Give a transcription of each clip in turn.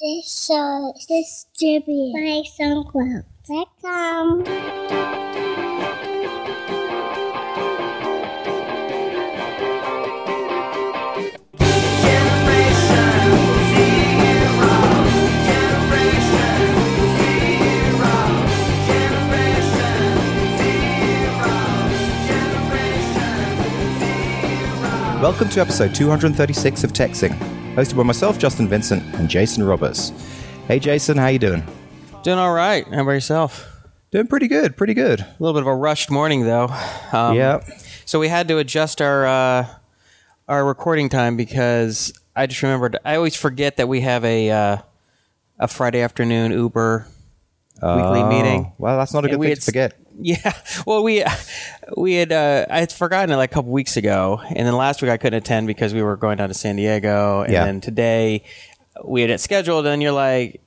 This show is distributed by SoundCloud.com. Welcome Welcome to episode 236 of TechZing, hosted by myself, Justin Vincent, and Jason Roberts. Hey, Jason, how you doing? Doing all right. How about yourself? Doing pretty good, pretty good. A little bit of a rushed morning, though. Um, yeah. So we had to adjust our uh, our recording time because I just remembered. I always forget that we have a uh, a Friday afternoon Uber weekly Oh, meeting. Well, that's not a good thing had to forget. Yeah. Well, we we had uh, I had forgotten it like a couple weeks ago, and then last week I couldn't attend because we were going down to San Diego, and Yeah. then today we had it scheduled, and you're like,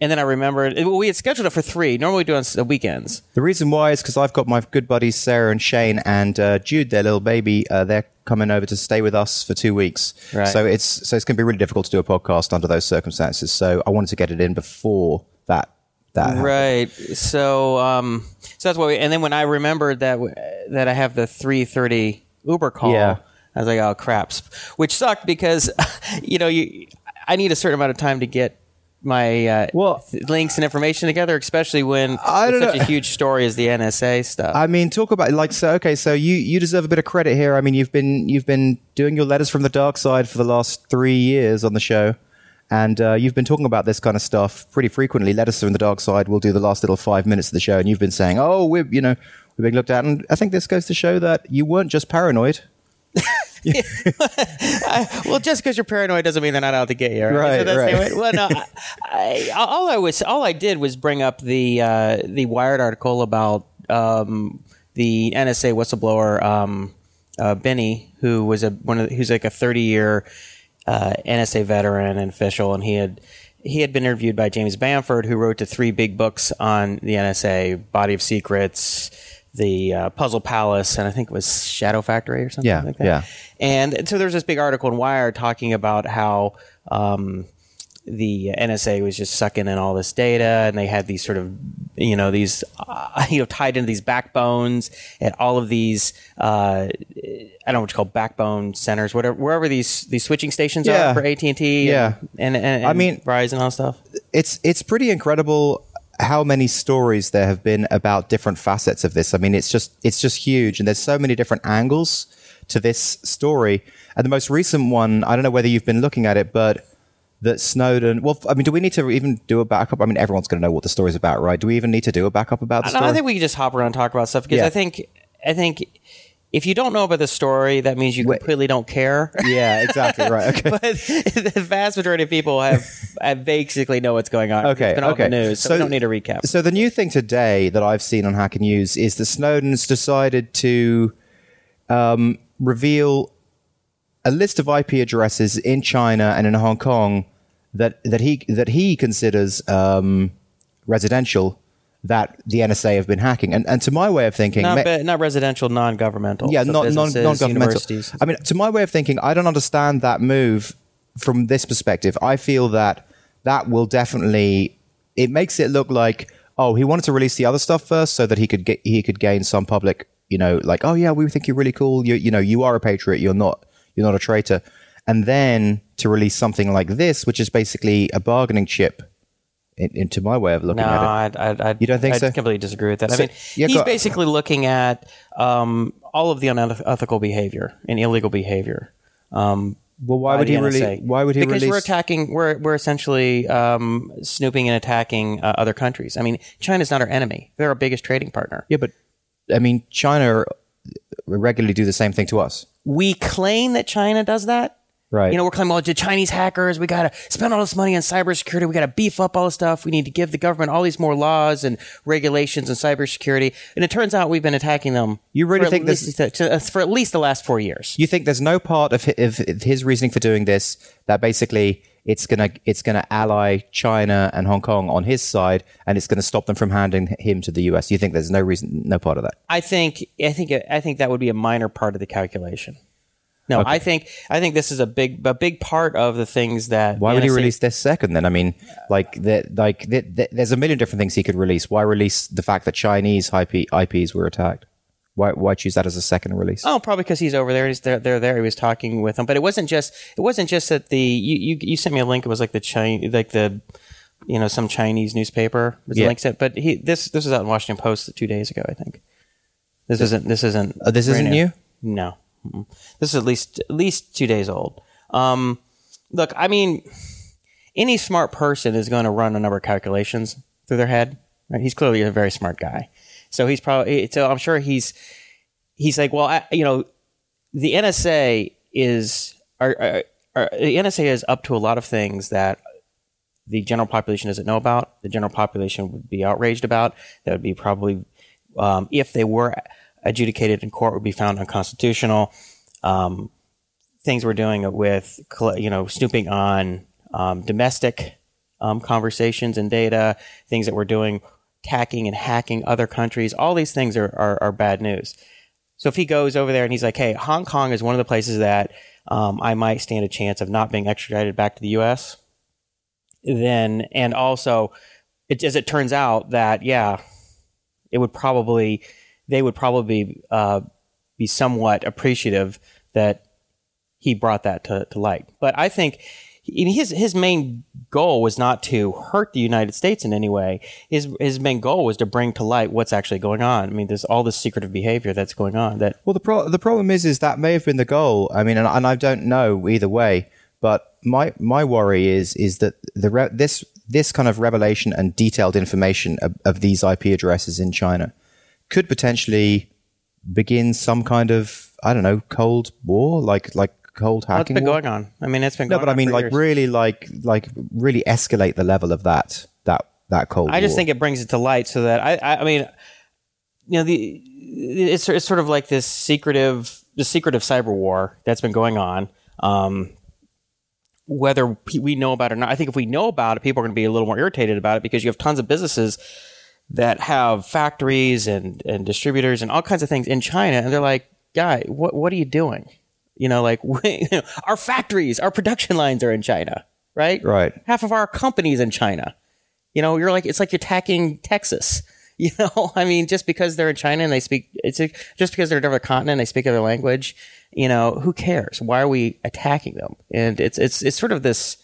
and then I remembered well, we had scheduled it for three. Normally we do it on s- weekends. The reason why is because I've got my good buddies Sarah and Shane and uh, Jude, their little baby. Uh, they're coming over to stay with us for two weeks. Right. So it's so it's going to be really difficult to do a podcast under those circumstances. So I wanted to get it in before that. That happened. Right. So, um, so that's why. We, and then when I remembered that that I have the three thirty Uber call, Yeah. I was like, oh craps, which sucked because you know you I need a certain amount of time to get my uh, Well- th- links and information together, especially when I it's such know. a huge story as the NSA stuff. I mean, talk about like so. Okay, so you you deserve a bit of credit here. I mean, you've been you've been doing your letters from the dark side for the last three years on the show, and uh, you've been talking about this kind of stuff pretty frequently. Letters in the dark side. We'll do the last little five minutes of the show, and you've been saying, "Oh, we're you know we're being looked at," and I think this goes to show that you weren't just paranoid. well, just because you're paranoid doesn't mean they're not out to get you, right? Right, that's right. Well, no, I, I, all I was, all I did was bring up the uh, the Wired article about um, the NSA whistleblower um, uh, Binney, who was a one of the, who's like a 30 year uh, NSA veteran and official, and he had he had been interviewed by James Bamford, who wrote the three big books on the NSA: Body of Secrets, the uh, Puzzle Palace, and I think it was Shadow Factory or something Yeah, like that. yeah. And so there's this big article in Wired talking about how um, the NSA was just sucking in all this data, and they had these sort of, you know, these, uh, you know, tied into these backbones and all of these, uh, I don't know what you call backbone centers, whatever, wherever these these switching stations Yeah. are for AT and T, Yeah. and, and, and I mean- Verizon and all stuff. it's it's pretty incredible how many stories there have been about different facets of this. I mean, it's just it's just huge, and there's so many different angles to this story. And the most recent one, I don't know whether you've been looking at it, but that Snowden. Well, I mean, do we need to even do a backup? I mean, everyone's going to know what the story's about, right? Do we even need to do a backup about the No, story? I think we can just hop around and talk about stuff because Yeah. I think I think if you don't know about the story, that means you completely don't care. yeah, exactly. Right. Okay. but the vast majority of people have, have basically know what's going on. Okay, it's been all okay. the news, so, So- we don't need a recap. So the new thing today that I've seen on Hacker News is that Snowden's decided to um, reveal a list of IP addresses in China and in Hong Kong that that he that he considers um, residential that the NSA have been hacking. And and to my way of thinking, not, ma- not residential, non-governmental. yeah, so not non non-governmental. I mean, to my way of thinking, I don't understand that move from this perspective. I feel that that will definitely it makes it look like oh he wanted to release the other stuff first so that he could get he could gain some public you know like oh yeah we think you're really cool you you know you are a patriot you're not you're not a traitor and then to release something like this which is basically a bargaining chip in, into my way of looking no, at it. I'd, I'd, You don't think I'd so? completely disagree with that. So- I mean, yeah, he's basically looking at um, all of the unethical behavior and illegal behavior. Um, Well, why would he really? Why would he because release? we're attacking. We're we're essentially um, snooping and attacking uh, other countries. I mean, China's not our enemy; they're our biggest trading partner. yeah, but I mean, China regularly do the same thing to us. We claim that China does that. Right. You know, we're claiming, well, the Chinese hackers, we got to spend all this money on cybersecurity. We got to beef up all this stuff. We need to give the government all these more laws and regulations and cybersecurity. And it turns out we've been attacking them. You really for think at this- to, uh, for at least the last four years? You think there's no part of hi- of his reasoning for doing this that basically it's gonna it's gonna ally China and Hong Kong on his side, and it's gonna stop them from handing him to the US? You think there's no reason, no part of that? I think, I think, I think that would be a minor part of the calculation. No, Okay. I think I think this is a big a big part of the things that. Why would he release this second then? I mean, like, the, like the, the, there's a million different things he could release. Why release the fact that Chinese IP, IPs were attacked? Why, why choose that as a second release? Oh, probably because he's over there. He's there. They're there. He was talking with them, but it wasn't just. It wasn't just that the you you, you sent me a link. It was like the Chinese, like the, you know, some Chinese newspaper was Yeah. link set. But he this this was out in Washington Post two days ago, I think. This isn't. This isn't. Uh, this isn't new? No, Mm-mm. This is at least at least two days old. Um, look, I mean, any smart person is going to run a number of calculations through their head. Right? He's clearly a very smart guy, so he's probably. So I'm sure he's he's like, well, I, you know, the NSA is are, are, are, the NSA is up to a lot of things that the general population doesn't know about. The general population would be outraged about. That would be probably um, if they were adjudicated in court would be found unconstitutional. Um, things we're doing with you know snooping on um, domestic um, conversations and data, things that we're doing, tacking and hacking other countries. All these things are, are, are bad news. So if he goes over there and he's like, "Hey, Hong Kong is one of the places that um, I might stand a chance of not being extradited back to the U.S." Then and also, it, as it turns out that yeah, it would probably they would probably uh, be somewhat appreciative that he brought that to, to light. But I think his his main goal was not to hurt the United States in any way. His his main goal was to bring to light what's actually going on. I mean, there's all this secretive behavior that's going on. That Well, the pro- the problem is, is that may have been the goal. I mean, and, and I don't know either way. But my my worry is is that the re- this this kind of revelation and detailed information of, of these IP addresses in China could potentially begin some kind of I don't know cold war, like like cold what's hacking. been war? going on. I mean, it's been No, but I mean, like years. really, like like really escalate the level of that that that cold. I just war. think it brings it to light so that I, I, I mean, you know, the it's it's sort of like this secretive, the secretive cyber war that's been going on. Um, whether we know about it or not, I think if we know about it, people are going to be a little more irritated about it because you have tons of businesses that have factories and and distributors and all kinds of things in China, and they're like, "Guy, what what are you doing?" You know, like we, our factories, our production lines are in China, right? Right. Half of our companies in China. You know, you're like it's like you're attacking Texas. You know, I mean, just because they're in China and they speak, it's a, just because they're a different continent, and they speak other language. You know, who cares? Why are we attacking them? And it's it's it's sort of this.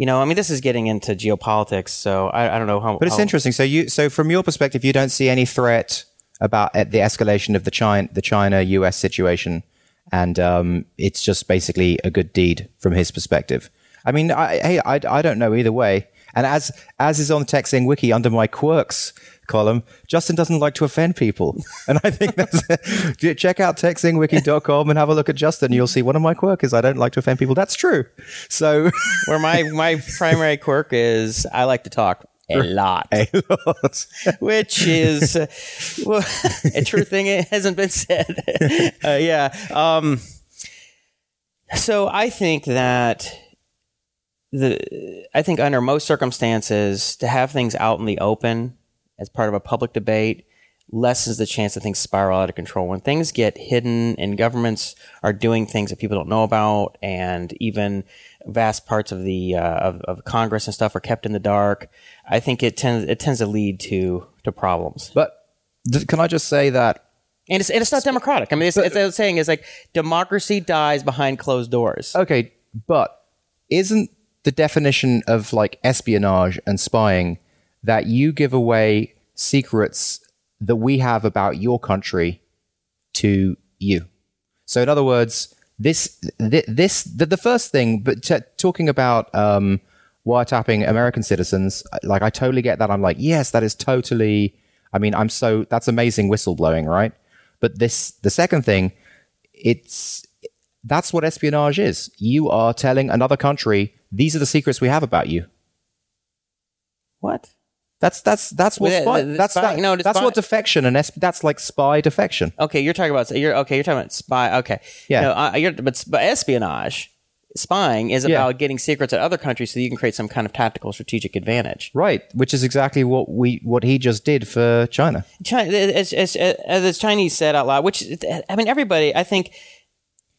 You know, I mean, this is getting into geopolitics, so I, I don't know how. But it's how- interesting. So you, so from your perspective, you don't see any threat about the escalation of the China, the China U.S. situation, and um, it's just basically a good deed from his perspective. I mean, I, hey, I, I don't know either way. And as as is on the TechZing wiki under my quirks column, Justin doesn't like to offend people, and I think that's check out techzingwiki.com and have a look at Justin. You'll see one of my quirks is I don't like to offend people. That's true. So where my my primary quirk is I like to talk a lot. a lot. which is uh, well, a true thing. It hasn't been said. uh, yeah. Um, so I think that the I think under most circumstances to have things out in the open as part of a public debate lessens the chance that things spiral out of control. When things get hidden and governments are doing things that people don't know about, and even vast parts of the uh, of, of Congress and stuff are kept in the dark, I think it tends it tends to lead to to problems. But th- can I just say that And it's, and it's not democratic. I mean, it's, it's, it's saying is like democracy dies behind closed doors. Okay, but isn't the definition of like espionage and spying that you give away secrets that we have about your country to you? So, in other words, this thi- this the, the first thing, but t- talking about um, wiretapping American citizens, like I totally get that. I'm like, yes, that is totally. I mean, I'm so that's amazing whistleblowing, right? But this the second thing, it's that's what espionage is. You are telling another country these are the secrets we have about you. What? That's that's that's what spy, the- the that's spy- that- no, that's spy- what defection and es- that's like spy defection. Okay, you're talking about you're okay. You're talking about spy. Okay, Yeah. No, you're, but, but espionage, spying is Yeah. about getting secrets at other countries so you can create some kind of tactical strategic advantage. Right, which is exactly what we what he just did for China. China, as, as, as, as Chinese said out loud, which I mean, everybody, I think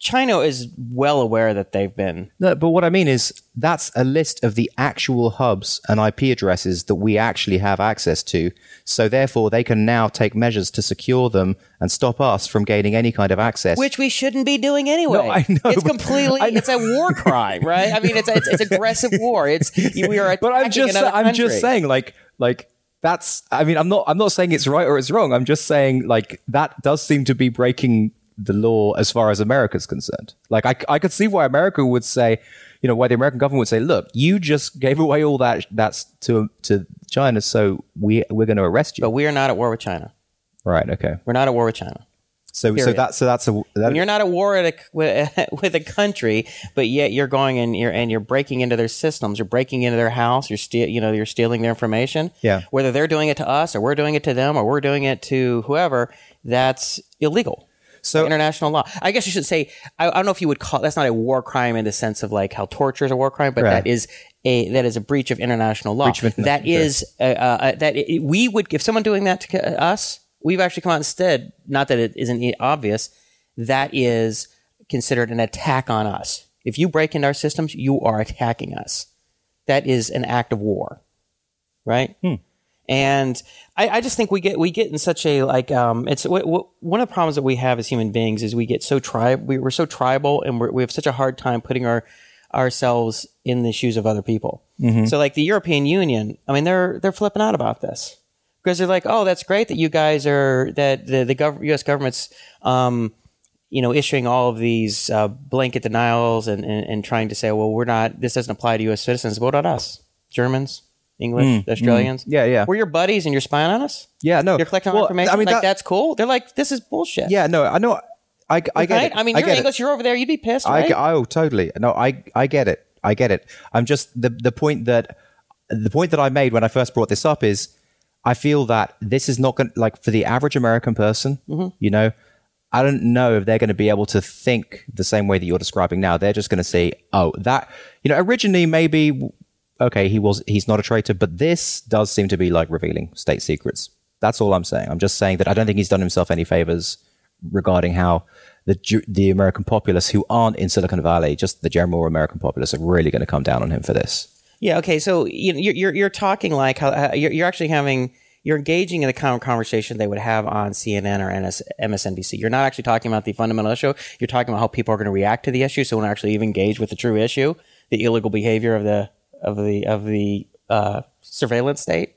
China is well aware that they've been. No, but what I mean is that's a list of the actual hubs and IP addresses that we actually have access to. So therefore, they can now take measures to secure them and stop us from gaining any kind of access. Which we shouldn't be doing anyway. No, I know, It's completely. It's a war crime, right? I mean, it's it's, it's aggressive war. It's we are. but I'm just I'm just saying like like that's I mean I'm not I'm not saying it's right or it's wrong. I'm just saying like that does seem to be breaking the law as far as America's concerned. Like I I could see why America would say, you know, why the American government would say, look, you just gave away all that that's to to China, so we we're going to arrest you. But we are not at war with China. right. Okay. We're not at war with China. So so Period. that so that's a that, When you're not at war at a, with, with a country, but yet you're going and you're and you're breaking into their systems. You're breaking into their house. You're steal, you know, you're stealing their information. Yeah. Whether they're doing it to us or we're doing it to them or we're doing it to whoever, that's illegal. So- international law. I guess you should say. I, I don't know if you would call that's not a war crime in the sense of like how torture is a war crime, but Right. that is a that is a breach of international law. Of international- that is uh, uh, that it, we would if someone doing that to us, we've actually come out instead. Not that it isn't obvious. That is considered an attack on us. If you break into our systems, you are attacking us. That is an act of war, right? And I, I just think we get we get in such a like um, it's w- w- one of the problems that we have as human beings is we get so tribe we, we're so tribal and we're, we have such a hard time putting our ourselves in the shoes of other people. So like the European Union, I mean they're they're flipping out about this because they're like, oh, that's great that you guys are that the the gov- U.S. government's um, you know issuing all of these uh, blanket denials and, and and trying to say, well, we're not this doesn't apply to U.S. citizens. What about us, Germans? English, Australians, Yeah, yeah. We're your buddies, and you're spying on us. yeah, no. You're collecting Well, information. I mean, like that- that's cool. They're like, this is bullshit. Yeah, no, I know. I, I get right. it. I mean, you're get it. English. You're over there. You'd be pissed, I, right? get- oh, totally. No, I, I get it. I get it. I'm just the the point that the point that I made when I first brought this up is I feel that this is not going like for the average American person. Mm-hmm. You know, I don't know if they're going to be able to think the same way that you're describing now. They're just going to say, "Oh, that." You know, originally maybe okay, he was he's not a traitor, but this does seem to be like revealing state secrets. That's all I'm saying. I'm just saying that I don't think he's done himself any favors regarding how the the American populace who aren't in Silicon Valley, just the general American populace, are really going to come down on him for this. Yeah. Okay. So you you're you're, you're talking like how uh, you're, you're actually having you're engaging in the kind of conversation they would have on CNN or NS, MSNBC. You're not actually talking about the fundamental issue. You're talking about how people are going to react to the issue. So when actually even engage with the true issue, the illegal behavior of the of the of the uh, surveillance state.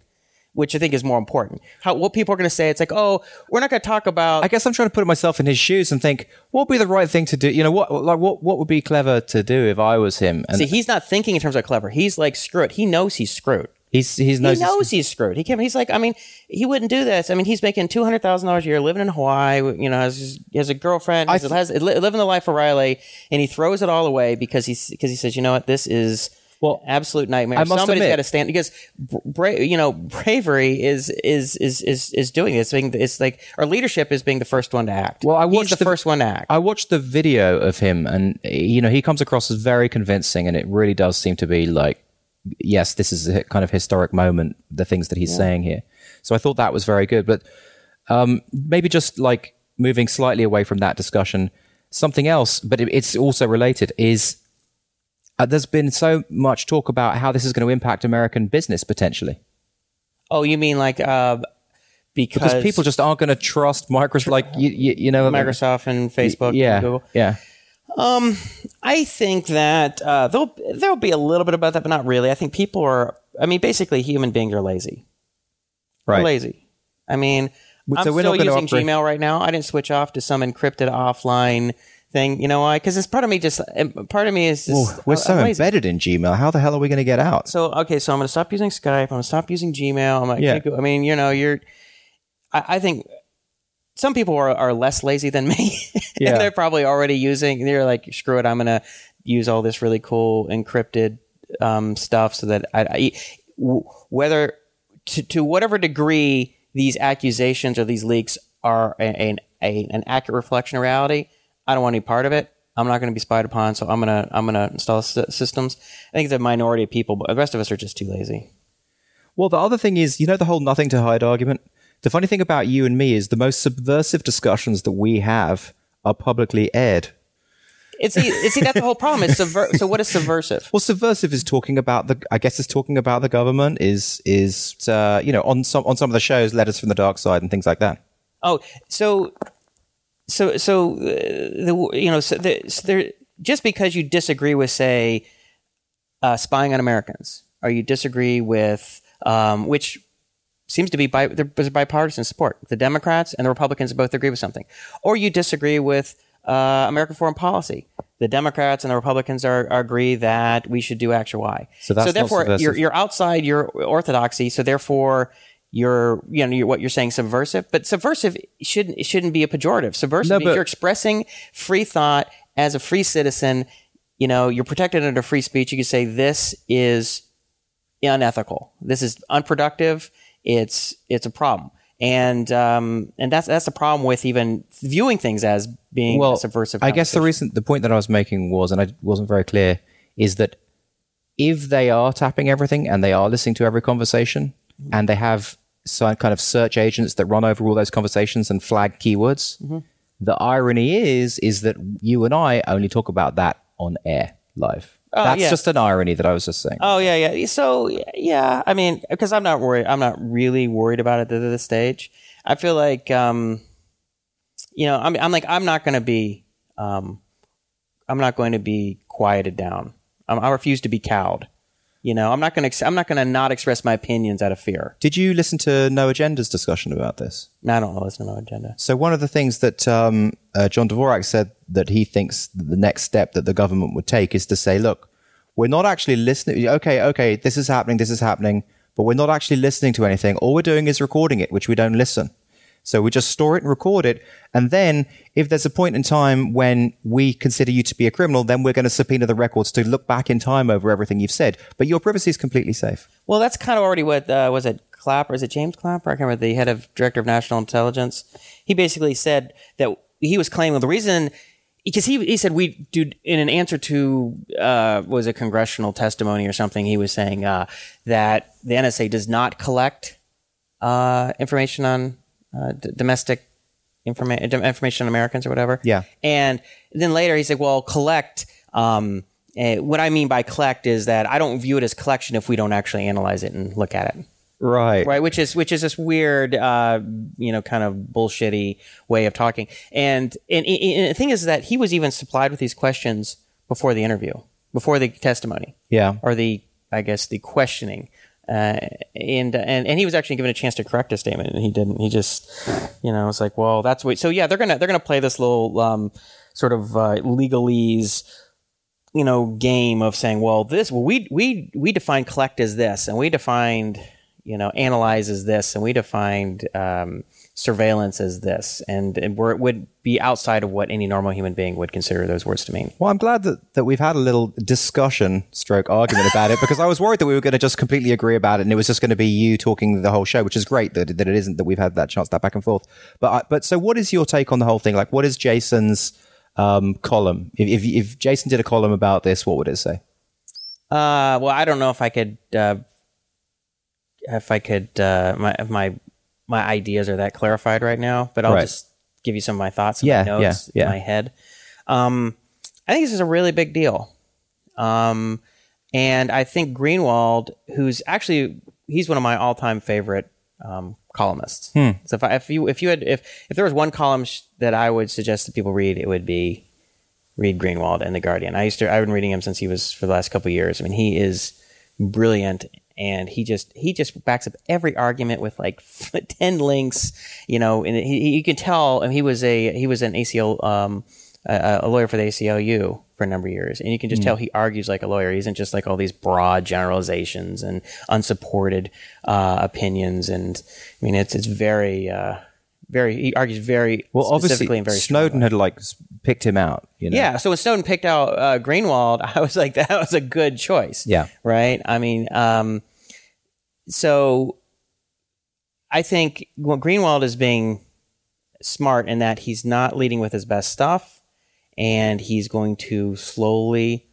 Which I think is more important. How what people are going to say? It's like, oh, we're not going to talk about I guess I'm trying to put myself in his shoes and think what would be the right thing to do. You know, what like what what would be clever to do if I was him? And See, he's not thinking in terms of clever. He's like, screw it. He knows he's screwed. he's he's knows, he knows he's screwed. He can He's like, I mean, he wouldn't do this. I mean, he's making two hundred thousand dollars a year, living in Hawaii. You know, has has a girlfriend, th- has li- living the life of Riley, and he throws it all away because he's because he says, you know what, this is Well, absolute nightmare. I must Somebody's got to stand because bra- you know bravery is is is is is doing this. Being it's like our leadership is being the first one to act. Well, I he's watched the, the- first one to act. I watched the video of him, and you know he comes across as very convincing, and it really does seem to be like, yes, this is a kind of historic moment. The things that he's saying here, so I thought that was very good. But um, maybe just like moving slightly away from that discussion, something else, but it, it's also related is. Uh, there's been so much talk about how this is going to impact American business potentially oh, you mean like uh, because, because people just aren't going to trust Microsoft, like you, you, you know, Microsoft and Facebook, and yeah, Google. yeah. I think that uh, there'll there'll be a little bit about that, but not really. I think people are. I mean, basically, human beings are lazy. They're Right. lazy. I mean, So I'm still using Gmail right now. I didn't switch off to some encrypted offline thing. You know why? Because it's part of me. Just part of me is just Well, we're so embedded in Gmail. How the hell are we going to get out? So okay, so I'm going to stop using Skype. I'm going to stop using Gmail. I'm Yeah. I mean, you know, you're. I, I think some people are, are less lazy than me. Yeah. and they're probably already using. They're like, screw it. I'm going to use all this really cool encrypted um, stuff so that I, whether to, to whatever degree these accusations or these leaks are a, an an accurate reflection of reality. I don't want any part of it. I'm not going to be spied upon, so I'm gonna I'm gonna install s- systems. I think it's a minority of people, but the rest of us are just too lazy. Well, the other thing is, you know, the whole nothing to hide argument. The funny thing about you and me is the most subversive discussions that we have are publicly aired. It's see, see that's the whole problem. It's subver- so what is subversive? Well, subversive is talking about the. I guess it's talking about the government. Is is uh, you know on some on some of the shows, letters from the dark side and things like that. Oh, so so so uh, the you know so, the, so there just because you disagree with say uh, spying on Americans or you disagree with um, which seems to be bi- there's bipartisan support. The Democrats and the Republicans both agree with something, or you disagree with uh, American foreign policy. The Democrats and the Republicans are, are agree that we should do X or Y. So not therefore you're you're outside your orthodoxy. So therefore you're you know you're, what you're saying subversive, but subversive shouldn't it shouldn't be a pejorative. Subversive No, means you're expressing free thought as a free citizen. You know you're protected under free speech. You can say this is unethical. This is unproductive. It's it's a problem, and um, and that's that's the problem with even viewing things as being a subversive. I guess the reason, the point that I was making was, and I wasn't very clear, is that if they are tapping everything and they are listening to every conversation and they have some kind of search agents that run over all those conversations and flag keywords, Mm-hmm. the irony is, is that you and I only talk about that on air live. That's Oh, yeah. just an irony that I was just saying. Oh yeah, yeah. So yeah, I mean, because I'm not worried. I'm not really worried about it at this stage. I feel like, um, you know, I'm, I'm like, I'm not going to be, um, I'm not going to be quieted down. Um, I refuse to be cowed. You know, I'm not going to, I'm not going to not express my opinions out of fear. Did you listen to No Agenda's discussion about this? I don't know. There's no agenda. So one of the things that um, uh, John Dvorak said that he thinks that the next step that the government would take is to say, look, we're not actually listening. Okay, okay, this is happening, this is happening, but we're not actually listening to anything. All we're doing is recording it, which we don't listen. So we just store it and record it. And then if there's a point in time when we consider you to be a criminal, then we're going to subpoena the records to look back in time over everything you've said. But your privacy is completely safe. Well, that's kind of already what uh, was it Clapper? Is it James Clapper? I can't remember the head of director of national intelligence. He basically said that he was claiming the reason because he he said we do in an answer to uh, was a congressional testimony or something. He was saying uh, that the NSA does not collect uh, information on uh, d- domestic informa- information on Americans or whatever. Yeah. And then later he said, well, collect. Um, eh, what I mean by collect is that I don't view it as collection if we don't actually analyze it and look at it. Right. Right, which is which is this weird, uh, you know, kind of bullshitty way of talking. And, and and the thing is that he was even supplied with these questions before the interview, before the testimony Yeah. or the I guess the questioning. Uh, and and and he was actually given a chance to correct his statement, and he didn't. He just, you know, it's like, well, that's what. So yeah, they're gonna they're gonna play this little um, sort of uh, legalese, you know, game of saying, well, this well, we we we define collect as this, and we defined you know analyze as this, and we defined um, surveillance as this, and and where it would be outside of what any normal human being would consider those words to mean. Well, I'm glad that, that we've had a little discussion, stroke argument about it, because I was worried that we were going to just completely agree about it, and it was just going to be you talking the whole show, which is great that, that it isn't that we've had that chance, that back and forth. But I, but so, what is your take on the whole thing? Like, what is Jason's um, column? If, if if Jason did a column about this, what would it say? Uh, well, I don't know if I could, uh, if I could, uh, my if my my ideas are that clarified right now. But I'll Right. just give you some of my thoughts and Yeah, my notes yeah, yeah. in my head. Um, I think this is a really big deal. Um, and I think Greenwald, who's actually he's one of my all time favorite um, columnists. Hmm. So if I, if you if you had if if there was one column sh- that I would suggest that people read, it would be read Greenwald and the Guardian. I used to I've been reading him since he was for the last couple of years. I mean, he is brilliant and he just he just backs up every argument with like 10 links, you know, and he, he you can tell and he was a he was an ACL um a, a lawyer for the ACLU for a number of years. And you can just tell he argues like a lawyer. He isn't just like all these broad generalizations and unsupported uh, opinions. And I mean it's it's very uh very he argues very Well, obviously, specifically and very Snowden had like picked him out. You know? Yeah, so when Snowden picked out uh, Greenwald, I was like, that was a good choice. Yeah. Right? I mean, um, so I think well, Greenwald is being smart in that he's not leading with his best stuff and he's going to slowly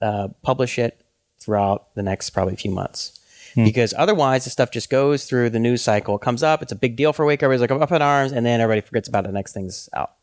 uh, publish it throughout the next probably few months. Because otherwise, the stuff just goes through the news cycle. It comes up, it's a big deal for a week. Everybody's like up in arms, and then everybody forgets about it. The next thing's out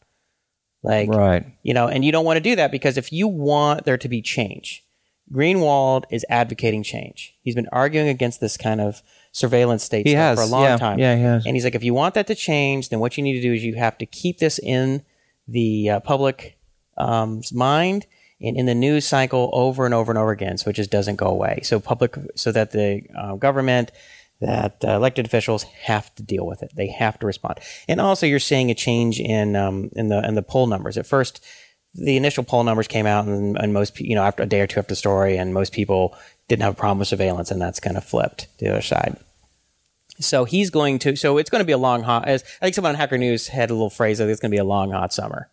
Like, Right. you know, and you don't want to do that because if you want there to be change, Greenwald is advocating change. He's been arguing against this kind of surveillance state He stuff has, for a long yeah. time. Yeah, he has. And he's like, if you want that to change, then what you need to do is you have to keep this in the uh, public um, mind and in the news cycle over and over and over again, so it just doesn't go away. So public, so that the uh, government, that uh, elected officials have to deal with it. They have to respond. And also, you're seeing a change in um, in the in the poll numbers. At first, the initial poll numbers came out, and, and most you know after a day or two after the story, and most people didn't have a problem with surveillance, and that's kind of flipped the other side. So he's going to. So it's going to be a long hot. As I think someone on Hacker News had a little phrase that it's going to be a long hot summer,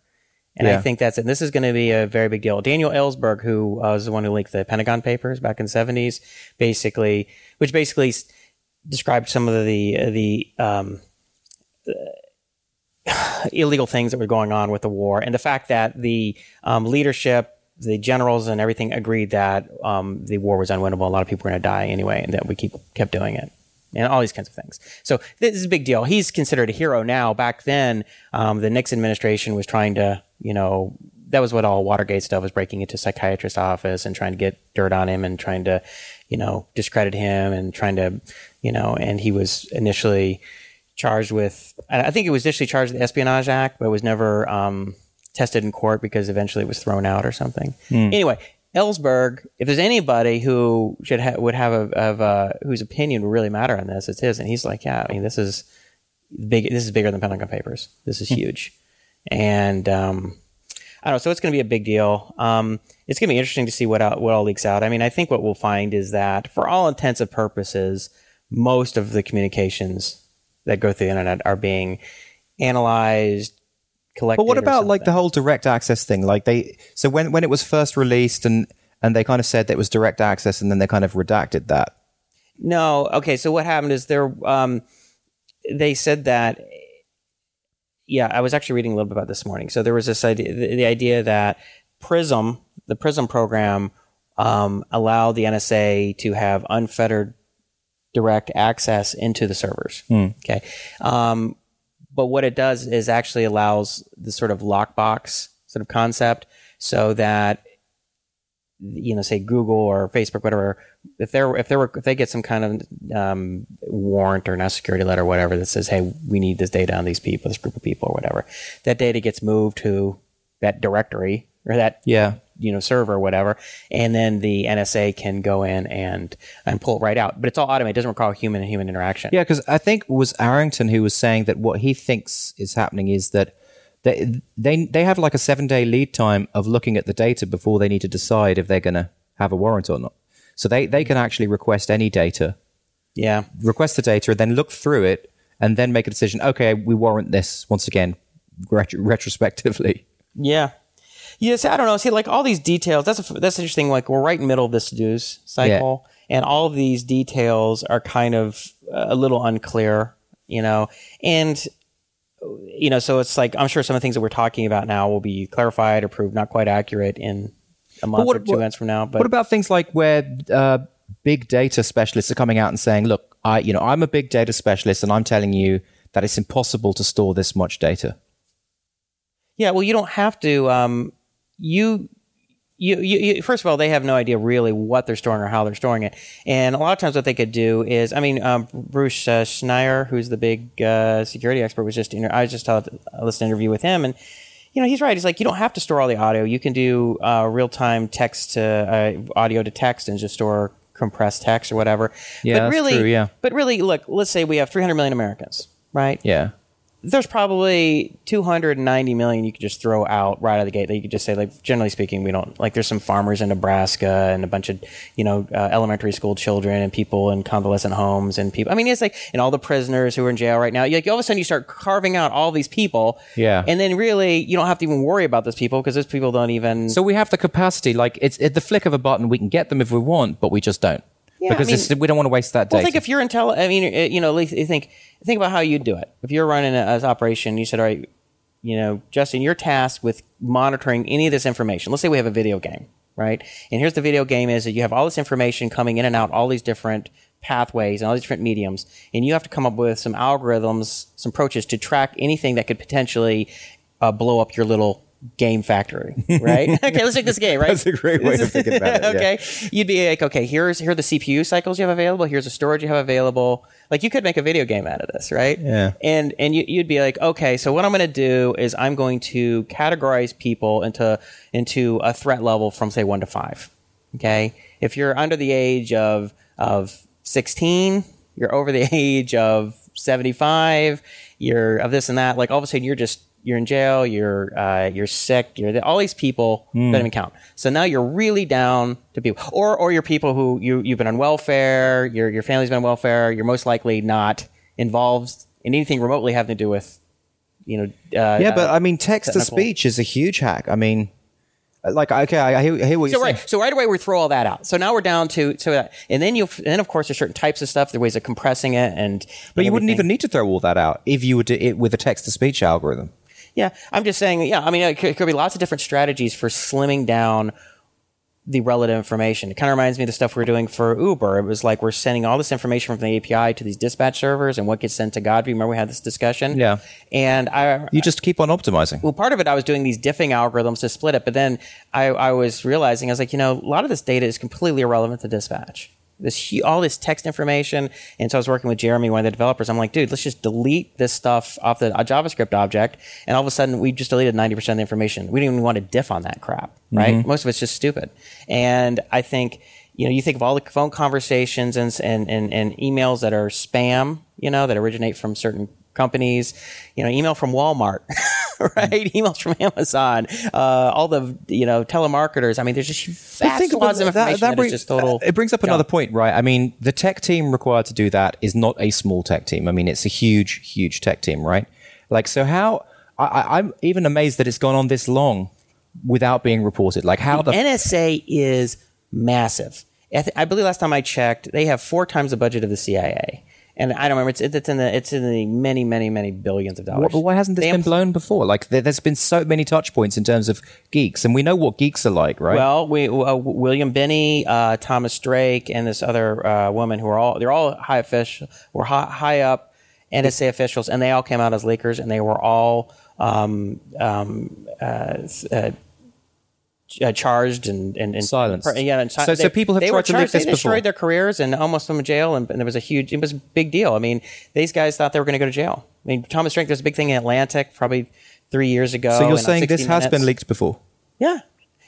and I think that's it. And this is going to be a very big deal. Daniel Ellsberg, who uh, was the one who leaked the Pentagon Papers back in the seventies, basically, which basically s- described some of the the um, illegal things that were going on with the war, and the fact that the um, leadership, the generals, and everything agreed that um, the war was unwinnable. A lot of people were going to die anyway, and that we keep kept doing it. And all these kinds of things. So this is a big deal. He's considered a hero now. Back then, um, the Nixon administration was trying to, you know, that was what all Watergate stuff was breaking into psychiatrist's office and trying to get dirt on him and trying to, you know, discredit him and trying to, you know, and he was initially charged with, I think it was initially charged with the Espionage Act, but was never um, tested in court because eventually it was thrown out or something. Anyway, Ellsberg, if there's anybody who should ha- would have a, of uh, whose opinion would really matter on this, it's his. And he's like, yeah, I mean, this is big. This is bigger than Pentagon Papers. This is huge, and um, I don't know. So it's going to be a big deal. Um, it's going to be interesting to see what what all leaks out. I mean, I think what we'll find is that, for all intents and purposes, most of the communications that go through the internet are being analyzed. But what about like the whole direct access thing? Like they, so when when it was first released and and they kind of said that it was direct access, and then they kind of redacted that. No. Okay. So what happened is there. Um, they said that. Yeah, I was actually reading a little bit about this morning. So there was this idea, the, the idea that Prism, the Prism program, um, allowed the NSA to have unfettered direct access into the servers. Okay. Um, but what it does is actually allows the sort of lockbox sort of concept so that you know, say Google or Facebook, whatever, if they're if they were if they get some kind of um, warrant or not security letter or whatever that says, hey, we need this data on these people, this group of people or whatever, that data gets moved to that directory or that Yeah. You know server or whatever, and then the NSA can go in and and pull it right out. But it's all automated; it doesn't require human and human interaction. Yeah, because I think it was Arrington who was saying that what he thinks is happening is that they they they have like a seven day lead time of looking at the data before they need to decide if they're going to have a warrant or not. So they they can actually request any data, yeah. request the data, and then look through it, and then make a decision. Okay, we warrant this once again, retro- retrospectively. Yeah. Yes, I don't know. See, like all these details. That's a, that's interesting. Like we're right in the middle of this news cycle, and all of these details are kind of uh, a little unclear, you know. And you know, so it's like I'm sure some of the things that we're talking about now will be clarified or proved not quite accurate in a month what- or two what- months from now. But What about things like where uh, big data specialists are coming out and saying, "Look, I, you know, I'm a big data specialist, and I'm telling you that it's impossible to store this much data." Yeah, well, you don't have to. Um, you, you, you, you, first of all, they have no idea really what they're storing or how they're storing it. And a lot of times, what they could do is, I mean, um, Bruce uh, Schneier, who's the big uh, security expert, was just. Inter- I was just to an interview with him, and you know, he's right. He's like, you don't have to store all the audio. You can do uh, real time text to uh, audio to text and just store compressed text or whatever. Yeah, but that's really, true, yeah. But really, look, let's say we have 300 million Americans, right? Yeah. There's probably 290 million you could just throw out right out of the gate that you could just say like generally speaking we don't like there's some farmers in nebraska and a bunch of you know uh, elementary school children and people in convalescent homes and people i mean it's like and all the prisoners who are in jail right now like all of a sudden you start carving out all these people Yeah. and then really you don't have to even worry about those people because those people don't even So we have the capacity, like it's at the flick of a button, we can get them if we want, but we just don't Yeah, I because mean- it's, we don't want to waste that day. Well, data. think if you're intel. I mean, you know, at least you think think about how you'd do it. If you're running a- an operation, you said, "All right, you know, Justin, you're tasked with monitoring any of this information. Let's say we have a video game, right? And here's the video game: is that you have all this information coming in and out, all these different pathways and all these different mediums, and you have to come up with some algorithms, some approaches to track anything that could potentially uh, blow up your little game factory, right? okay, let's take this game, right? That's a great way This of thinking about it, yeah. okay, you'd be like, okay, here's here are the CPU cycles you have available. Here's the storage you have available. Like you could make a video game out of this, right? Yeah. And and you, you'd be like, okay, so what I'm going to do is I'm going to categorize people into into a threat level from say one to five. Okay, if you're under the age of of 16, you're over the age of 75, you're of this and that. Like all of a sudden, you're just you're in jail, you're uh, you're sick, you're the, all these people don't even count. So now you're really down to people, or or you're people who you you've been on welfare, your your family's been on welfare, you're most likely not involved in anything remotely having to do with, you know. Uh, Yeah, uh, but I mean, text to speech is a huge hack. I mean, like, okay, I hear, I hear what So you're right, saying. so right away we throw all that out. So now we're down to so, that, and then you, and then of course there's certain types of stuff, there ways of compressing it, and But and you wouldn't even need to throw all that out if you were to it with a text to speech algorithm. Yeah, I'm just saying. Yeah, I mean, it could, it could be lots of different strategies for slimming down the relative information. It kind of reminds me of the stuff we are doing for Uber. It was like we're sending all this information from the API to these dispatch servers, and what gets sent to Godview. Remember we had this discussion? Yeah. And I, You just keep on optimizing. well, part of it, I was doing these diffing algorithms to split it, but then I, I was realizing, I was like, you know, a lot of this data is completely irrelevant to dispatch. This all this text information, and so I was working with Jeremy, one of the developers. I'm like, dude, let's just delete this stuff off the JavaScript object, and all of a sudden, we just deleted 90 percent of the information. We didn't even want to diff on that crap, right? Mm-hmm. Most of it's just stupid, and I think. You know, you think of all the phone conversations and, and, and, and emails that are spam, you know, that originate from certain companies, you know, email from Walmart, right? Emails from Amazon, uh, all the, you know, telemarketers. I mean, there's just vast think swaths of that- information that that, is bring- just total. It brings up another point, right? I mean, the tech team required to do that is not a small tech team. I mean, it's a huge, huge tech team, right? Like, so how? I, I'm even amazed that it's gone on this long without being reported. Like, how the NSA is massive. I, th- I believe last time I checked, they have four times the budget of the CIA. And I don't remember. It's, it's in the it's in the many many many billions of dollars. Why, why hasn't this They been blown before? Like, there, there's been so many touch points in terms of geeks, and we know what geeks are like, right? Well, we uh, William Binney, uh, Thomas Drake, and this other uh, woman who are all they're all high official, were high, high up NSA officials, and they all came out as leakers, and they were all um, um, uh, uh, uh, charged and and, and Silenced. Yeah, and si- So- so people have tried to leak charged, this they destroyed before. their careers and almost went to jail, and, and there was a huge. It was a big deal. I mean, these guys thought they were going to go to jail. I mean, Thomas Drake. There's a big thing in Atlantic probably three years ago. so you're saying this 60 has been leaked before? yeah.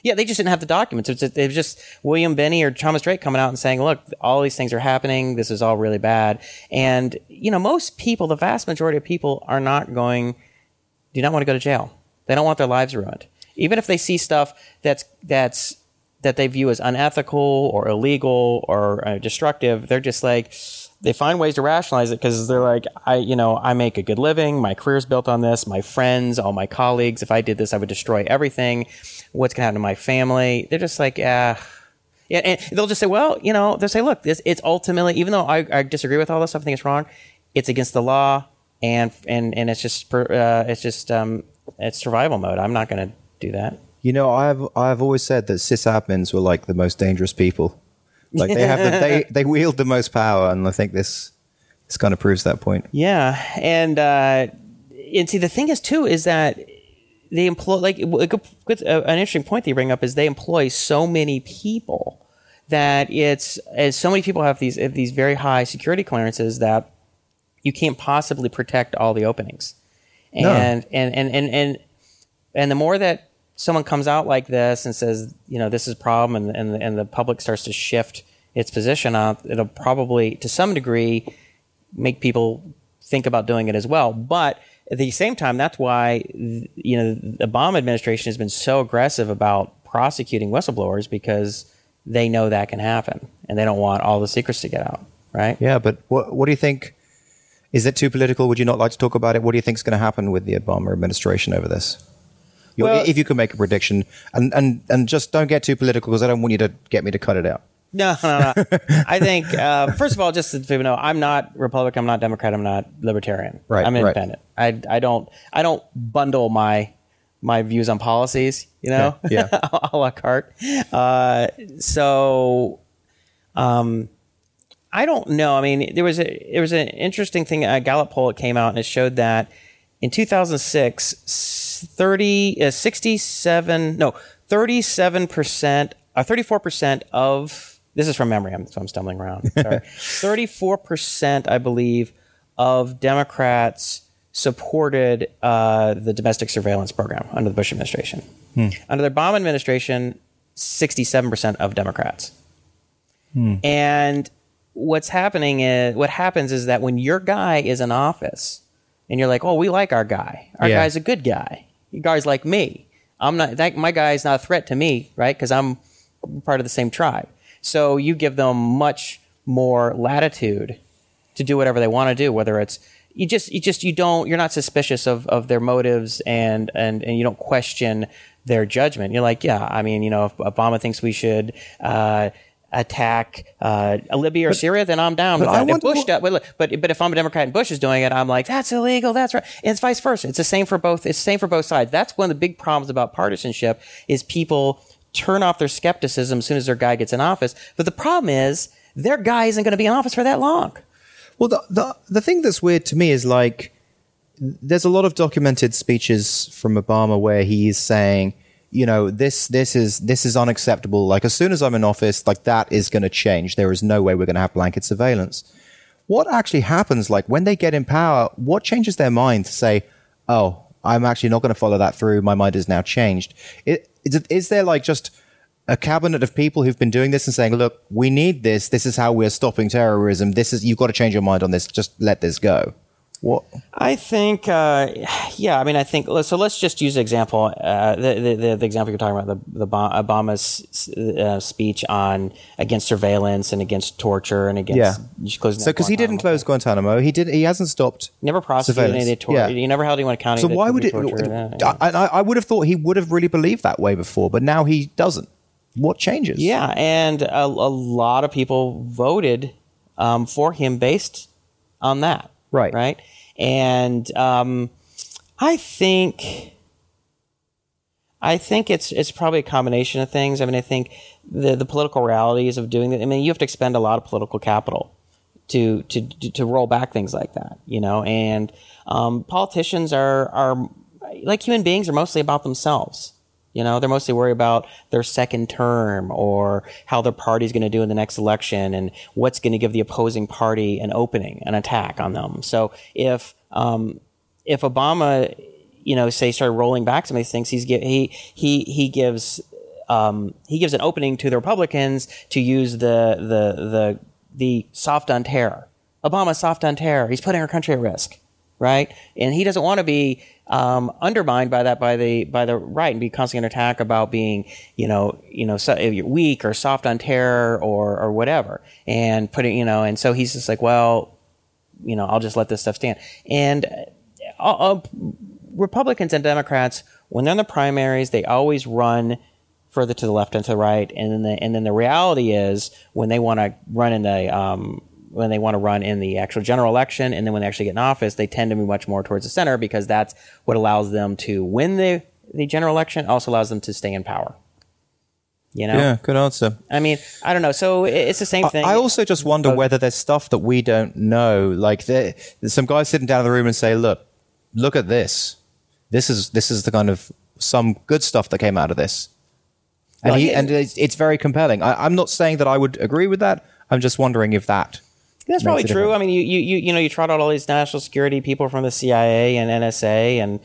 Yeah, they just didn't have the documents. It was, it was just William Binney or Thomas Drake coming out and saying, look, all these things are happening. This is all really bad. And, you know, most people, the vast majority of people are not going, do not want to go to jail. They don't want their lives ruined. Even if they see stuff that's, that's, that they view as unethical or illegal or uh, destructive, they're just like, they find ways to rationalize it because they're like, I, you know, I make a good living. My career's built on this. My friends, all my colleagues. If I did this, I would destroy everything. What's going to happen to my family? They're just like, yeah. Yeah, and they'll just say, well, you know, they'll say, look, this it's ultimately, even though I, I disagree with all this stuff, I think it's wrong. It's against the law, and and and it's just uh, it's just um, it's survival mode. I'm not going to do that. You know, I've I've always said that sysadmins were like the most dangerous people. Like they have the, they they wield the most power, and I think this this kind of proves that point. Yeah, and uh, and see the thing is too is that they employ like a good, good, uh, an interesting point that you bring up is they employ so many people that it's as so many people have these have these very high security clearances that you can't possibly protect all the openings, No. and and and and and and the more that someone comes out like this and says, you know, this is a problem, and and and the public starts to shift its position on, it'll probably to some degree make people think about doing it as well. But at the same time, that's why you know the Obama administration has been so aggressive about prosecuting whistleblowers because they know that can happen, and they don't want all the secrets to get out. Right? Yeah, but what what do you think? Is it too political? Would you not like to talk about it? What do you think is going to happen with the Obama administration over this? You're- Well- if you could make a prediction, and, and, and just don't get too political because I don't want you to get me to cut it out. No, no, no. I think uh, first of all, just so people know, I'm not Republican. I'm not Democrat. I'm not Libertarian. Right, I'm right. independent. I I don't I don't bundle my my views on policies. You know, Okay, yeah. a la carte. Uh, so, um, I don't know. I mean, there was a there was an interesting thing. A Gallup poll that came out and it showed that in 2006, 30, uh, 67, no, 37%, uh, 34% of, this is from memory, I'm, so I'm stumbling around. Sorry. 34%, I believe, of Democrats supported uh, the domestic surveillance program under the Bush administration. Under the Obama administration, 67% of Democrats. And what's happening is what happens is that when your guy is in office and you're like, "Oh, we like our guy. Our Yeah. guy's a good guy. Guys like me. I'm not that my guy's not a threat to me, right? Cuz I'm part of the same tribe." So you give them much more latitude to do whatever they want to do, whether it's you just you just you don't you're not suspicious of, of their motives and, and and you don't question their judgment. You're like, yeah, I mean, you know, if Obama thinks we should uh, attack uh, Libya or Syria, then I'm down with that. If Bush does, but, but but if I'm a Democrat and Bush is doing it, I'm like, that's illegal. That's right. And it's vice versa. It's the same for both. It's the same for both sides. That's one of the big problems about partisanship is people turn off their skepticism as soon as their guy gets in office. But the problem is their guy isn't going to be in office for that long. Well, the, the the thing that's weird to me is like there's a lot of documented speeches from Obama where he is saying, you know, this this is this is unacceptable. Like as soon as I'm in office, like that is going to change. There is no way we're going to have blanket surveillance. What actually happens, like when they get in power, what changes their mind to say, oh, I'm actually not going to follow that through. My mind is now changed. It, is, is there like just a cabinet of people who've been doing this and saying, look, we need this. This is how we're stopping terrorism. This is, you've got to change your mind on this. Just let this go. What? I think, uh, yeah. I mean, I think. So let's just use the example. Uh, the, the the example you're talking about, the the Obama's uh, speech on against surveillance and against torture and against Yeah. just closing. So, because he didn't close Guantanamo, he did. He hasn't stopped. never prosecuted any torture. Yeah. You never held anyone accountable. So why would it? torture, yeah. I, I, I would have thought he would have really believed that way before, but now he doesn't. What changes? Yeah, and a, a lot of people voted um, for him based on that. Right. Right. And um, I think, I think it's it's probably a combination of things. I mean, I think the the political realities of doing that. I mean, you have to expend a lot of political capital to to to roll back things like that. You know, and um, politicians are are like human beings are mostly about themselves. You know, they're mostly worried about their second term or how their party's going to do in the next election and what's going to give the opposing party an opening, an attack on them. So if um, if Obama, you know, say started rolling back some of these things, he's he he he gives um, he gives an opening to the Republicans to use the the the the soft on terror. Obama soft on terror. He's putting our country at risk, right? And he doesn't want to be um, undermined by that by the by the right and be constantly under attack about being you know you know so, you're weak or soft on terror or or whatever. And putting you know and so he's just like well you know I'll just let this stuff stand. And uh, uh, Republicans and Democrats when they're in the primaries they always run further to the left and to the right. And then the, and then the reality is when they want to run in the um, when they want to run in the actual general election and then when they actually get in office they tend to move much more towards the center because that's what allows them to win the the general election also allows them to stay in power you know Yeah, good answer. i mean i don't know so it's the same thing I also just wonder Uh, whether there's stuff that we don't know. Like there, there's some guys sitting down in the room and say, "Look, look at this. This is this is the kind of some good stuff that came out of this." And Well, he, and it's, it's very compelling. I, I'm not saying that I would agree with that. I'm just wondering if that. That's probably true. difference. I mean, you, you you you know, you trot out all these national security people from the CIA and NSA and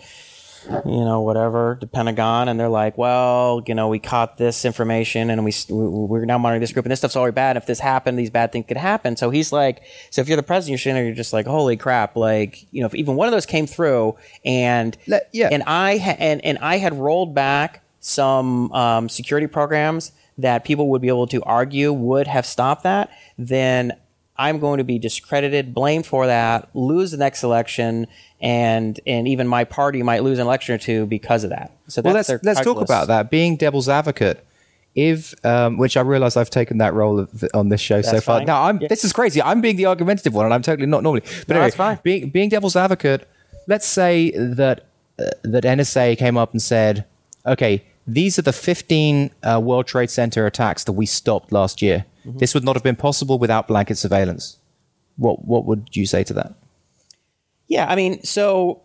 you know whatever the Pentagon, and they're like, well, you know, we caught this information and we we're now monitoring this group, and this stuff's already bad. If this happened, these bad things could happen. So he's like, so if you're the president, you're sitting there, you're just like, holy crap, like you know, if even one of those came through, and Let- yeah. and I ha- and and I had rolled back some um, security programs that people would be able to argue would have stopped that, then I'm going to be discredited, blamed for that, lose the next election, and and even my party might lose an election or two because of that. So Well, that's let's let's talk about that. Being devil's advocate, if um, which I realize I've taken that role of, on this show so far. fine. Now I'm Yeah. this is crazy. I'm being the argumentative one, and I'm totally not normally. But No, anyway, that's fine. being being devil's advocate, let's say that uh, that NSA came up and said, okay, these are the 15 uh, World Trade Center attacks that we stopped last year. Mm-hmm. This would not have been possible without blanket surveillance. What what would you say to that? Yeah, I mean, so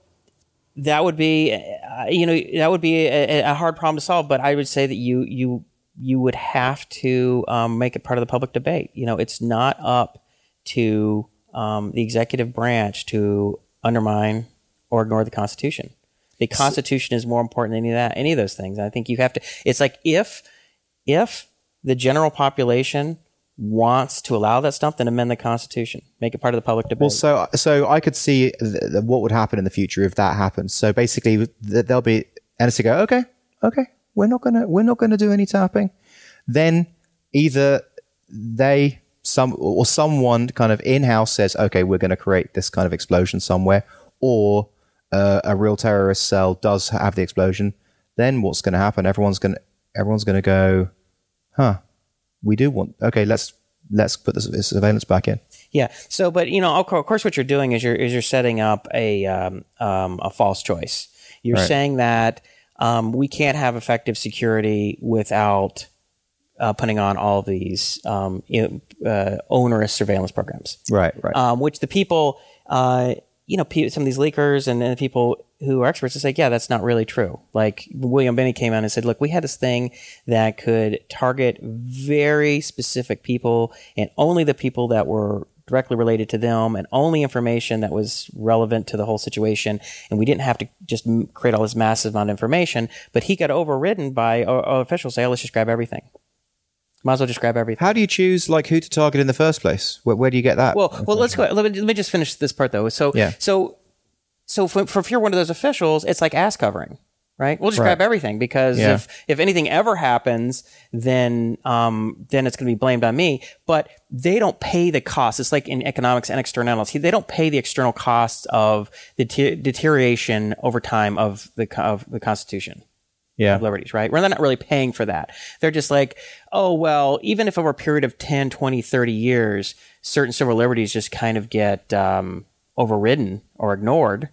that would be, uh, you know, that would be a, a hard problem to solve. But I would say that you you you would have to um, make it part of the public debate. You know, it's not up to um, the executive branch to undermine or ignore the Constitution. The Constitution is more important than any of that, any of those things. I think you have to. It's like if if the general population wants to allow that stuff, then amend the Constitution, make it part of the public debate. Well, so so I could see th- th- what would happen in the future if that happens. So basically, th- there'll be NSA go, okay, okay, we're not gonna we're not gonna do any tapping. Then either they some or someone kind of in house says, okay, we're going to create this kind of explosion somewhere, or uh, a real terrorist cell does have the explosion. Then what's going to happen? Everyone's going to everyone's going to go, huh? We do want okay. Let's let's put this, this surveillance back in. Yeah. So, but you know, of course, what you're doing is you're is you're setting up a um, um, a false choice. You're Right. saying that um, we can't have effective security without uh, putting on all these um, you know, uh, onerous surveillance programs, Right, right. um, which the people, uh, you know, pe- some of these leakers and, and the people who are experts to say, yeah, that's not really true. Like William Binney came out and said, look, we had this thing that could target very specific people and only the people that were directly related to them and only information that was relevant to the whole situation. And we didn't have to just create all this massive amount of information, but he got overridden by uh, officials say, oh, let's just grab everything. Might as well just grab everything. How do you choose like who to target in the first place? Where, where do you get that? Well, well, let's go. Let me, let me just finish this part though. So, Yeah. so, so for, for if you're one of those officials, it's like ass covering, right? We'll just Right. grab everything because Yeah. if if anything ever happens, then um then it's going to be blamed on me. But they don't pay the cost. It's like in economics and externalities. They don't pay the external costs of the te- deterioration over time of the of the Constitution yeah, of liberties, right? They're not really paying for that. They're just like, oh, well, even if over a period of 10, 20, 30 years, certain civil liberties just kind of get um, overridden or ignored,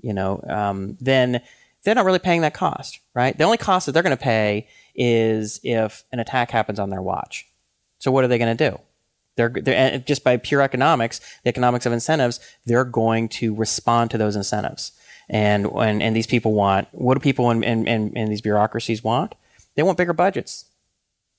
you know, um, then they're not really paying that cost, right? The only cost that they're going to pay is if an attack happens on their watch. So what are they going to do? They're, they're just by pure economics, the economics of incentives, they're going to respond to those incentives. And and, and these people want what do people in, in, in, in these bureaucracies want? They want bigger budgets.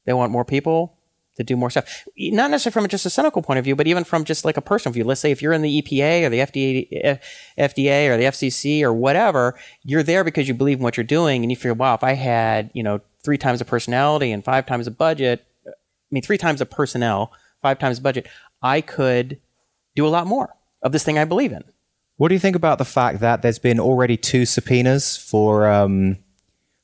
They want more people to do more stuff. Not necessarily from just a cynical point of view, but even from just like a personal view. Let's say if you're in the EPA or the FDA, FDA or the FCC or whatever, you're there because you believe in what you're doing, and you feel, wow, if I had you know three times the personality and five times the budget, I mean three times the personnel, five times the budget, I could do a lot more of this thing I believe in. What do you think about the fact that there's been already two subpoenas for um,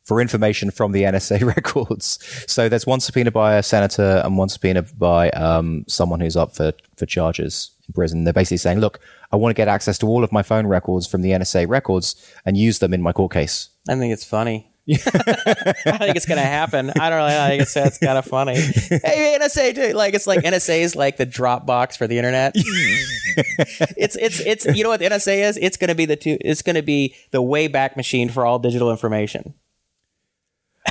for information from the NSA records? So there's one subpoena by a senator and one subpoena by um, someone who's up for, for charges in prison. They're basically saying, "Look, I want to get access to all of my phone records from the NSA records and use them in my court case." I think it's funny. I think it's gonna happen. I don't really. I think it's that's kind of funny. Hey, NSA, dude, like it's like NSA is like the Dropbox for the internet. it's it's it's you know what the NSA is? It's gonna be the two. It's gonna be the wayback machine for all digital information.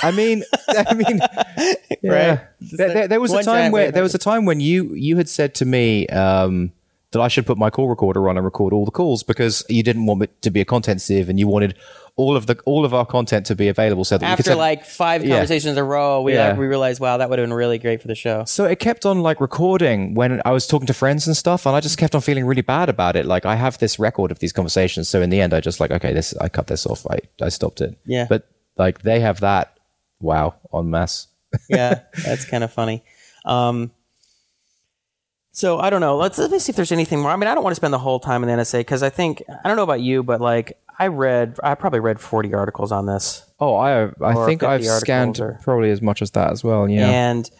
I mean, I mean, yeah. There, there- there was a time where there was a time when you you had said to me um, that I should put my call recorder on and record all the calls because you didn't want it to be a content sieve and you wanted all of the all of our content to be available so that we could After like five Yeah. conversations in a row, we Yeah. like, we realized, wow, that would have been really great for the show. So it kept on like recording when I was talking to friends and stuff, and I just kept on feeling really bad about it. Like I have this record of these conversations, so in the end, I just like, okay, this I cut this off. I I stopped it. Yeah. But like they have that. Wow, en masse. yeah, that's kind of funny. Um, so I don't know. Let's let me see if there's anything more. I mean, I don't want to spend the whole time in the NSA because I think I don't know about you, but like I read, I probably read 40 articles on this, Oh, I I think I've scanned or- probably as much as that as well. Yeah. and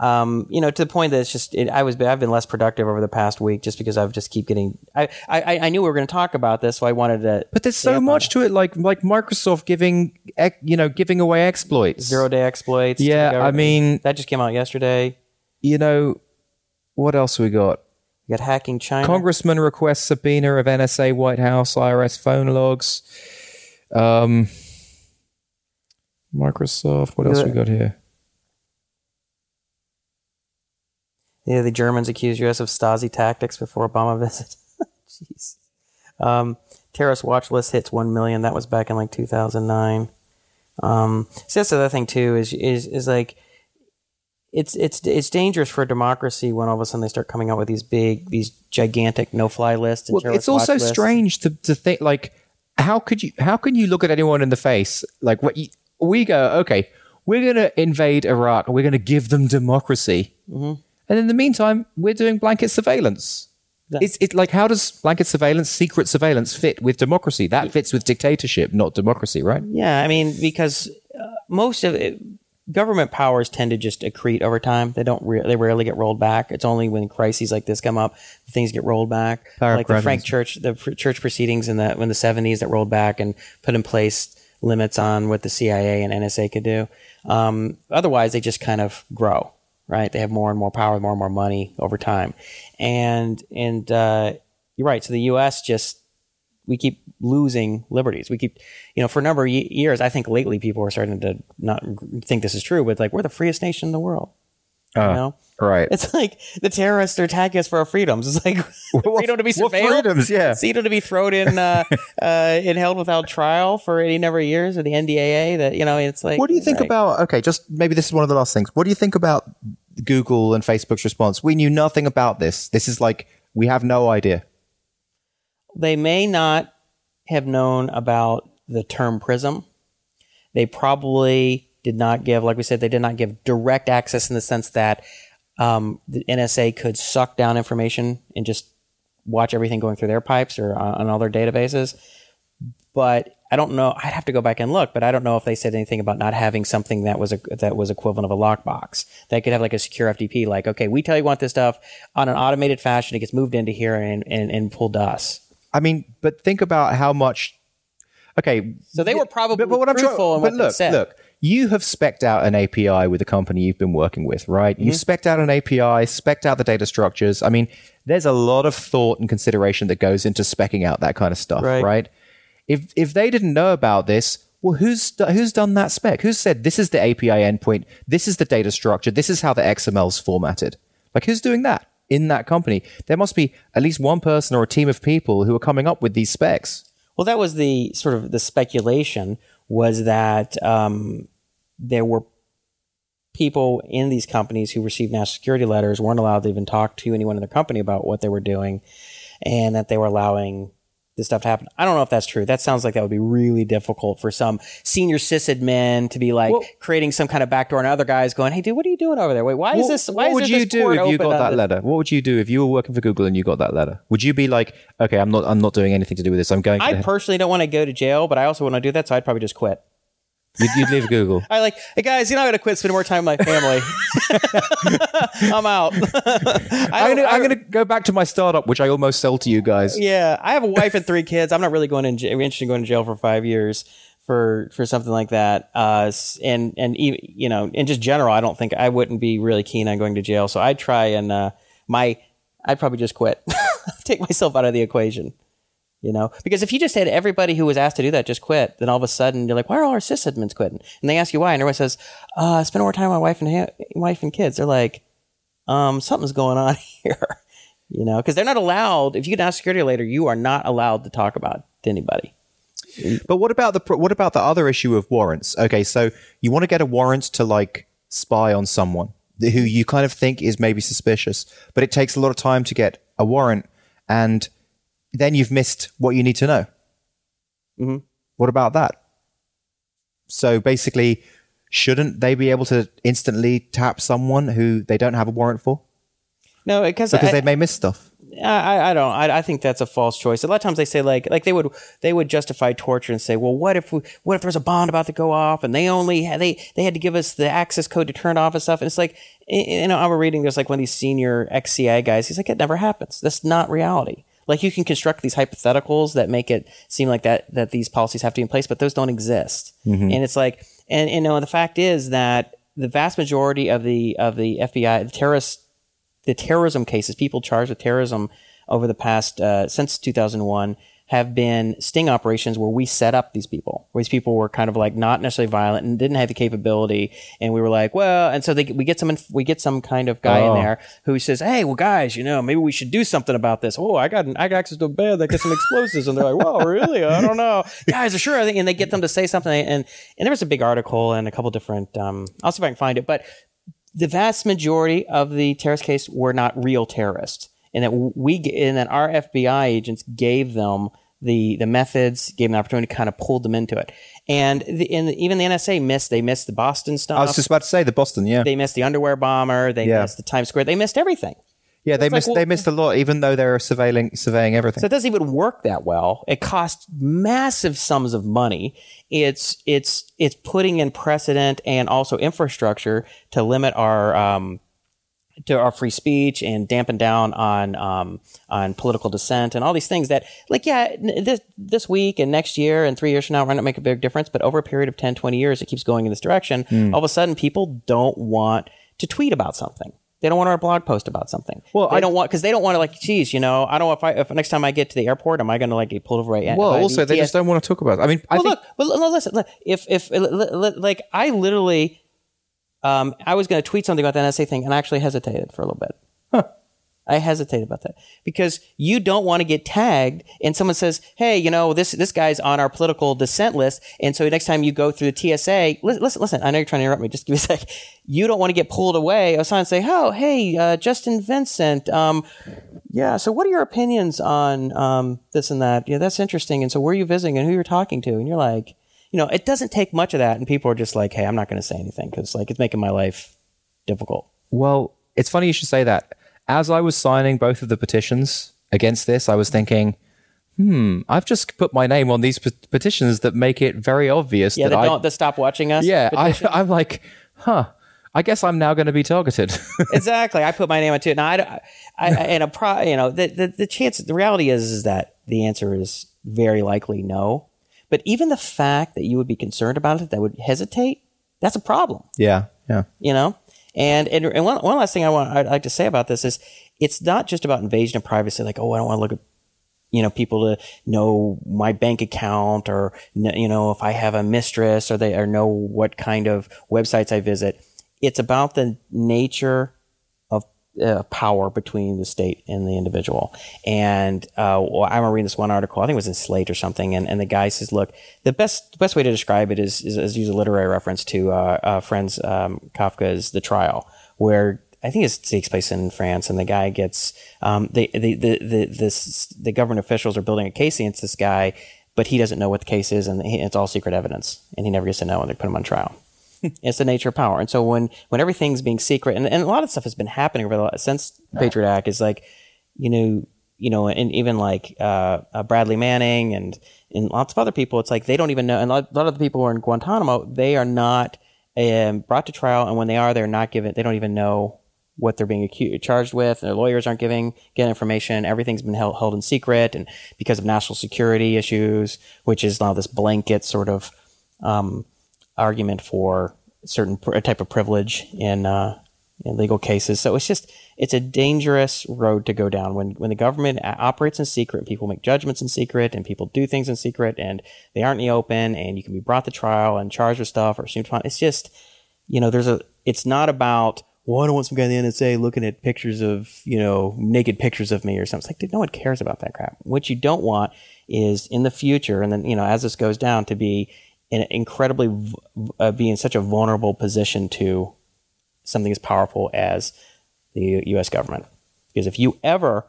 um, you know, to the point that it's just it, I was I've been less productive over the past week just because I've just keep getting. I I, I knew we were going to talk about this, so I wanted to. But there's so much to it, like like Microsoft giving, you know, giving away exploits. zero day exploits. Yeah, I mean, that just came out yesterday. you know, what else we got? You got hacking China. Congressman requests subpoena of NSA, White House, IRS phone logs. Um, Microsoft. What else we got here? Yeah, the Germans accused U.S. of Stasi tactics before Obama visit. Jeez. Um, terrorist watch list hits one million. That was back in like 2009. Um, so that's the other thing too is is is like it's it's it's dangerous for a democracy when all of a sudden they start coming out with these big these gigantic no fly lists. And Well, it's also lists. strange to, to think like how could you how can you look at anyone in the face like what you, we go okay we're going to invade Iraq and we're going to give them democracy Mm-hmm. And in the meantime we're doing blanket surveillance. It's it's like how does blanket surveillance, secret surveillance fit with democracy? That fits with dictatorship, not democracy, right? Yeah, I mean because uh, most of it, government powers tend to just accrete over time. They don't re- they rarely get rolled back. It's only when crises like this come up things get rolled back. Power like the Frank. Church the fr- church proceedings in the in the 70s that rolled back and put in place limits on what the CIA and NSA could do. Um, otherwise they just kind of grow, right? They have more and more power, more and more money over time. And and uh, you're right. So the US just we keep losing liberties. We keep, you know, for a number of years, I think lately people are starting to not think this is true, but like we're the freest nation in the world. you know, Right. it's like the terrorists are attacking us for our freedoms. It's like freedom to be what surveilled, freedoms? Yeah. freedom to be thrown in, uh, uh, in held without trial for any number of years, or the NDAA. That you know, it's like. What do you think about? Okay, just maybe this is one of the last things. What do you think about Google and Facebook's response? We knew nothing about this. This is like we have no idea. they may not have known about the term prism. They probably did not give, like we said, they did not give direct access in the sense that um, the NSA could suck down information and just watch everything going through their pipes or on, on all their databases. But I don't know. I'd have to go back and look, but I don't know if they said anything about not having something that was a, that was equivalent of a lockbox. They could have like a secure FTP, like okay, we tell you want this stuff on an automated fashion. It gets moved into here and and, and pulled to us. I mean, but think about how much. Okay, So they were probably but, but what I'm truthful in but what they look, said. look, you have specced out an API with the company you've been working with, right? You've Mm-hmm. specced out an API, specced out the data structures. I mean, there's a lot of thought and consideration that goes into specking out that kind of stuff, Right. right? If if they didn't know about this, well, who's who's done that spec? Who's said this is the API endpoint? This is the data structure. This is how the XML's formatted. Like, who's doing that in that company? There must be at least one person or a team of people who are coming up with these specs. Well, that was the sort of the speculation was that um, there were people in these companies who received national security letters weren't allowed to even talk to anyone in their company about what they were doing, and that they were allowing this stuff to happen. I don't know if that's true. That sounds like that would be really difficult for some senior sysadmin to be like Well- creating some kind of backdoor, and other guys going, "Hey, dude, what are you doing over there? Wait, why is this? Why what is would you this do if you got that the- letter? What would you do if you were working for Google and you got that letter? Would you be like, okay, I'm not, I'm not doing anything to do with this. I'm going. I personally don't want to go to jail, but I also want to do that, so I'd probably just quit. You'd, you'd leave Google. I like, hey guys, you know, I gotta quit spending more time with my family. I'm out. I I'm gonna, I- I'm gonna go back to my startup, which I almost sell to you guys. yeah, I have a wife and three kids. I'm not really going in, j- interested in going to jail for five years for for something like that. Uh, and and you know, in just general, I don't think I wouldn't be really keen on going to jail. So I'd try and uh, my, I'd probably just quit, take myself out of the equation. You know, because if you just had everybody who was asked to do that just quit, then all of a sudden you're like, why are all our sysadmins quitting? And they ask you why, and everyone says, uh, I spend more time with my wife and ha- wife and kids. They're like, um, something's going on here. You know, because they're not allowed. If you get ask security later, you are not allowed to talk about to anybody. But what about the what about the other issue of warrants? Okay, so you want to get a warrant to like spy on someone who you kind of think is maybe suspicious, but it takes a lot of time to get a warrant, and then you've missed what you need to know. Mhm. What about that? So basically, shouldn't they be able to instantly tap someone who they don't have a warrant for No, because because I, they may miss stuff? I, I don't. I, I think that's a false choice. A lot of times they say like like they would they would justify torture and say, well, what if we, what if there's a bomb about to go off and they only they they had to give us the access code to turn it off and stuff. And it's like you know I was reading there's like one of these senior ex CIA guys. He's like it never happens. That's not reality. Like you can construct these hypotheticals that make it seem like that that these policies have to be in place, but those don't exist. And it's like and you know the fact is that the vast majority of the of the FBI the terrorist the terrorism cases, people charged with terrorism over the past uh, since 2001 have been sting operations where we set up these people, where these people were kind of like not necessarily violent and didn't have the capability, and we were like, well, and so they, we get some we get some kind of guy Oh. in there who says, hey, well, guys, you know, maybe we should do something about this. Oh, I got an, I got access to a bed that gets some explosives, and they're like, well, really? I don't know, guys, Are sure, I think, and they get them to say something, and and there was a big article and a couple different. Um, I'll see if I can find it, but the vast majority of the terrorist case were not real terrorists, and that we and that our FBI agents gave them the the methods, gave them the opportunity, to kind of pulled them into it, and the, and even the NSA missed. They missed the Boston stuff. I was just about to say the Boston, yeah, they missed the underwear bomber. They Yeah. missed the Times Square. They missed everything. yeah. They it's like, missed well- they missed a lot, even though they're surveilling surveying everything. So it doesn't even work that well. It costs massive sums of money. It's it's it's putting in precedent and also infrastructure to limit our um, to our free speech and dampen down on um, on political dissent and all these things that like yeah this this week and next year and three years from now might not make a big difference but over a period of 10 20 years it keeps going in this direction Hmm. all of a sudden people don't want to tweet about something they don't want to blog post about something Well, they I- don't want because they don't want to like geez you know i don't know if i if next time i get to the airport am i going to like get pulled over right well, also they just don't want to talk about. It. I mean, I well, think look, well, no, listen. Look, if if li- li- li- like I literally, um, I was going to tweet something about the NSA thing, and I actually hesitated for a little bit. I hesitated about that because you don't want to get tagged, and someone says, "Hey, you know this this guy's on our political dissent list," and so next time you go through the TSA, listen, listen, I know you're trying to interrupt me. Just give me a sec. You don't want to get pulled away. Was trying say, "Oh, hey, uh, Justin Vincent, um, yeah. So, what are your opinions on um, this and that? Yeah, that's interesting. And so, where are you visiting and who you're talking to? And you're like, you know, it doesn't take much of that, and people are just like, hey, I'm not going to say anything because like it's making my life difficult. Well, it's funny you should say that. As I was signing both of the petitions against this, I was thinking, hmm, I've just put my name on these pe- petitions that make it very obvious Yeah, that I. don't the stop watching us. yeah, I. I'm like, huh. I guess I'm now going to be targeted. exactly. I put my name on it. Now, I, I, I and a pro, you know, the, the the chance, the reality is, is that the answer is very likely no. But even the fact that you would be concerned about it, that would hesitate, that's a problem. yeah, yeah. you know and and, and one, one last thing i want i'd like to say about this is it's not just about invasion of privacy like oh i don't want to look at you know people to know my bank account or you know if i have a mistress or they or know what kind of websites i visit it's about the nature uh, power between the state and the individual. And uh, well, I remember reading this one article, I think it was in Slate or something, and, and the guy says, "Look, the best the best way to describe it is is, is use a literary reference to uh, uh, Franz um, Kafka's The Trial, where." I think it takes place in France, and the guy gets um, the, the, the, the, this, the government officials are building a case against this guy, but he doesn't know what the case is, and it's all secret evidence, and he never gets to know, and they put him on trial it's the nature of power. And so when when everything's being secret, and, and a lot of stuff has been happening over the since Patriot Act is like, you know, you know, and even like uh, uh, Bradley Manning and and lots of other people, it's like they don't even know. And a lot, of the people who are in Guantanamo, they are not um, brought to trial, and when they are, they're not given. They don't even know what they're being accused, charged with. Their lawyers aren't giving getting information. Everything's been held, held in secret, and because of national security issues, which is now this blanket sort of um, argument for certain pr- type of privilege in uh, in legal cases. So it's just it's a dangerous road to go down when when the government operates in secret, people make judgments in secret, and people do things in secret, and they aren't in the open, and you can be brought to trial and charged with stuff or find. It's just you know there's a it's not about well, I don't want some guy in the NSA looking at pictures of, you know, naked pictures of me or something. It's like, dude, no one cares about that crap. What you don't want is in the future, and then, you know, as this goes down, to be in incredibly, uh, be in such a vulnerable position to something as powerful as the U.S. government. Because if you ever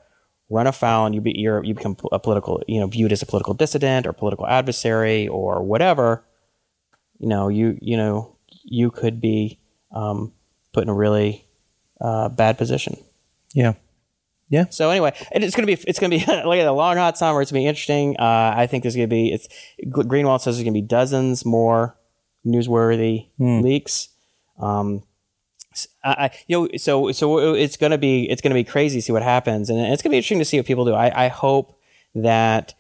run afoul and you, be, you become a political, you know, viewed as a political dissident or political adversary or whatever, you know, you, you know, you could be, um, put in a really uh, bad position. Yeah. Yeah. So anyway, and it's gonna be it's gonna be like a long hot summer. It's gonna be interesting. Uh, I think there's gonna be it's Greenwald says there's gonna be dozens more newsworthy leaks. Um, I, I- you know so so it's gonna be it's gonna be crazy to see what happens, and it's gonna be interesting to see what people do. I, I hope that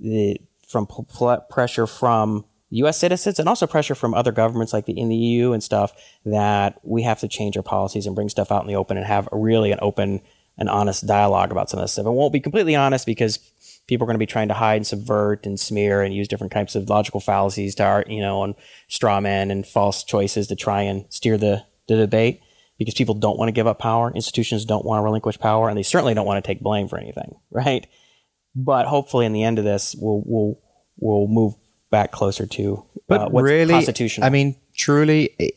the from pl- pressure from U.S. citizens and also pressure from other governments like the in the EU and stuff that we have to change our policies and bring stuff out in the open and have a really an open and honest dialogue about some of this stuff. It won't be completely honest because people are going to be trying to hide and subvert and smear and use different types of logical fallacies to art, you know, and straw men and false choices to try and steer the, the debate because people don't want to give up power. Institutions don't want to relinquish power, and they certainly don't want to take blame for anything, right? But hopefully, in the end of this, we'll we'll we'll move back closer to But uh, what's really, constitutional. I mean, truly, it-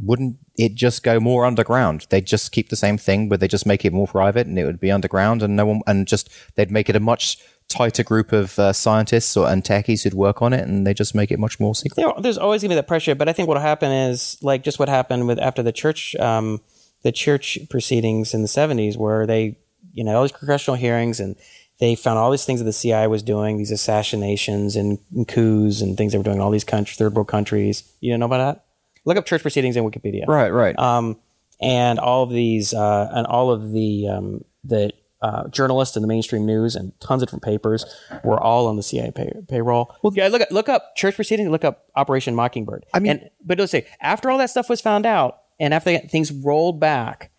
wouldn't it just go more underground? They'd just keep the same thing, but they just make it more private, and it would be underground, and no one, and just they'd make it a much tighter group of uh, scientists or and techies who'd work on it, and they just make it much more secret. there, there's always to be that pressure, but I think what'll happen is like just what happened with after the church, um, the church proceedings in the 70s, where they, you know, all these congressional hearings and they found all these things that the CIA was doing, these assassinations and, and coups and things they were doing in all these third world countries. You don't know about that? Look up church proceedings in Wikipedia. Right, right. Um, and all of these, uh, and all of the um, the uh, journalists in the mainstream news and tons of different papers were all on the CIA pay- payroll. Well, yeah, look up, look up church proceedings. Look up Operation Mockingbird. I mean- and, but let's say after all that stuff was found out, and after things rolled back